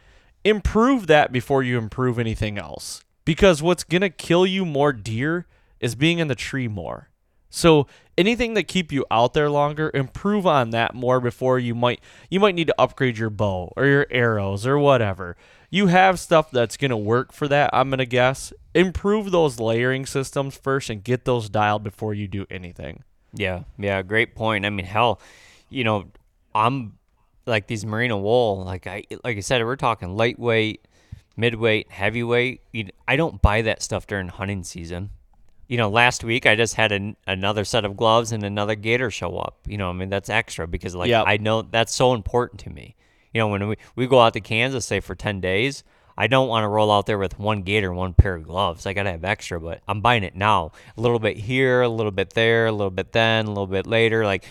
improve that before you improve anything else because what's going to kill you more deer is being in the tree more so anything that keep you out there longer, improve on that more before you might you might need to upgrade your bow or your arrows or whatever. You have stuff that's going to work for that, I'm going to guess. Improve those layering systems first and get those dialed before you do anything. Yeah, yeah, great point. I mean, hell, you know, I'm like these merino wool. Like I, like I said, we're talking lightweight, midweight, heavyweight. I don't buy that stuff during hunting season. You know, last week I just had an, another set of gloves and another gaiter show up. You know, I mean that's extra because like Yep. I know that's so important to me. You know, when we we go out to Kansas, say for ten days. I don't want to roll out there with one gaiter, one pair of gloves. I gotta have extra, but I'm buying it now. A little bit here, a little bit there, a little bit then, a little bit later. Like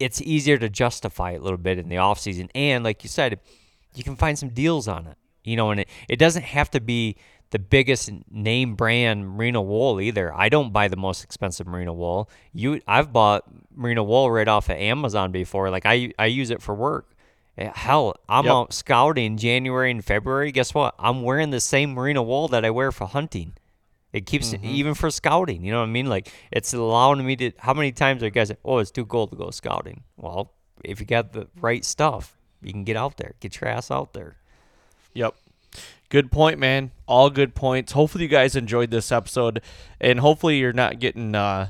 it's easier to justify it a little bit in the off season. And like you said, you can find some deals on it. You know, and it, it doesn't have to be the biggest name brand merino wool either. I don't buy the most expensive merino wool. You I've bought merino wool right off of Amazon before. Like I I use it for work. Eh, Hell, I'm Yep. out scouting January and February. Guess what? I'm wearing the same merino wool that I wear for hunting. It keeps even for scouting. You know what I mean? Like it's allowing me to. How many times are guys? Oh, it's too cold to go scouting. Well, if you got the right stuff, you can get out there. Get your ass out there. Yep. Good point, man. All good points. Hopefully you guys enjoyed this episode and hopefully you're not getting uh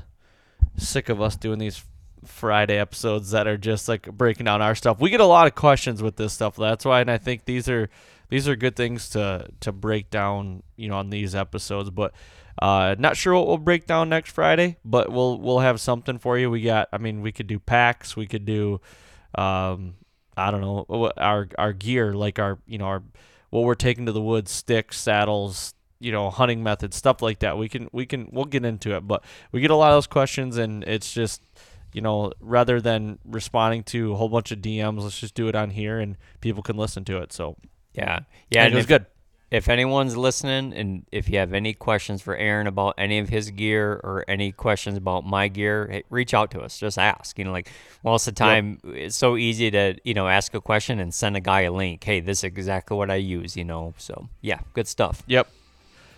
sick of us doing these Friday episodes that are just like breaking down our stuff. We get a lot of questions with this stuff. That's why and I think these are these are good things to to break down, you know, on these episodes, but uh not sure what we'll break down next Friday, but we'll we'll have something for you. We got I mean, we could do packs, we could do um I don't know, our our gear like our, you know, our what we're taking to the woods, sticks, saddles, you know, hunting methods, stuff like that. We can we can we'll get into it, but we get a lot of those questions and it's just you know, rather than responding to a whole bunch of DMs, let's just do it on here and people can listen to it. So Yeah, yeah, it was if, good. If anyone's listening, and if you have any questions for Aaron about any of his gear or any questions about my gear, reach out to us. Just ask. You know, like most of the time, it's so easy to you know ask a question and send a guy a link. Hey, this is exactly what I use. You know, so yeah, good stuff. Yep.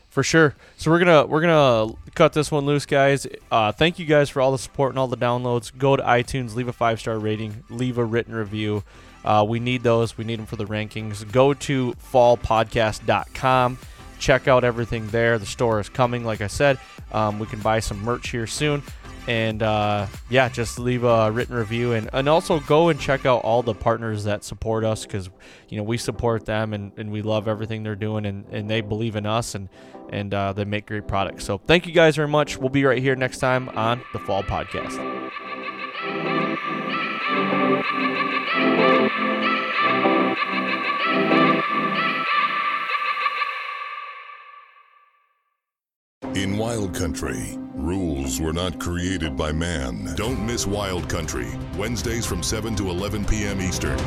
For sure. So we're gonna we're gonna cut this one loose, guys. Uh, thank you guys for all the support and all the downloads. Go to iTunes, leave a five star rating, leave a written review. Uh, we need those. We need them for the rankings. Go to fallpodcast.com. Check out everything there. The store is coming. Like I said, um, we can buy some merch here soon. And uh, yeah, just leave a written review and, and also go and check out all the partners that support us because you know we support them and, and we love everything they're doing and, and they believe in us and and uh, they make great products. So thank you guys very much. We'll be right here next time on the Fall Podcast. In Wild Country, rules were not created by man. Don't miss Wild Country, Wednesdays from 7 to 11 p.m. Eastern.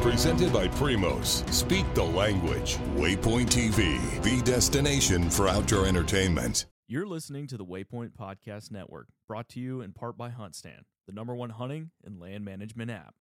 Presented by Primos. Speak the language. Waypoint TV, the destination for outdoor entertainment. You're listening to the Waypoint Podcast Network, brought to you in part by HuntStand, the number one hunting and land management app.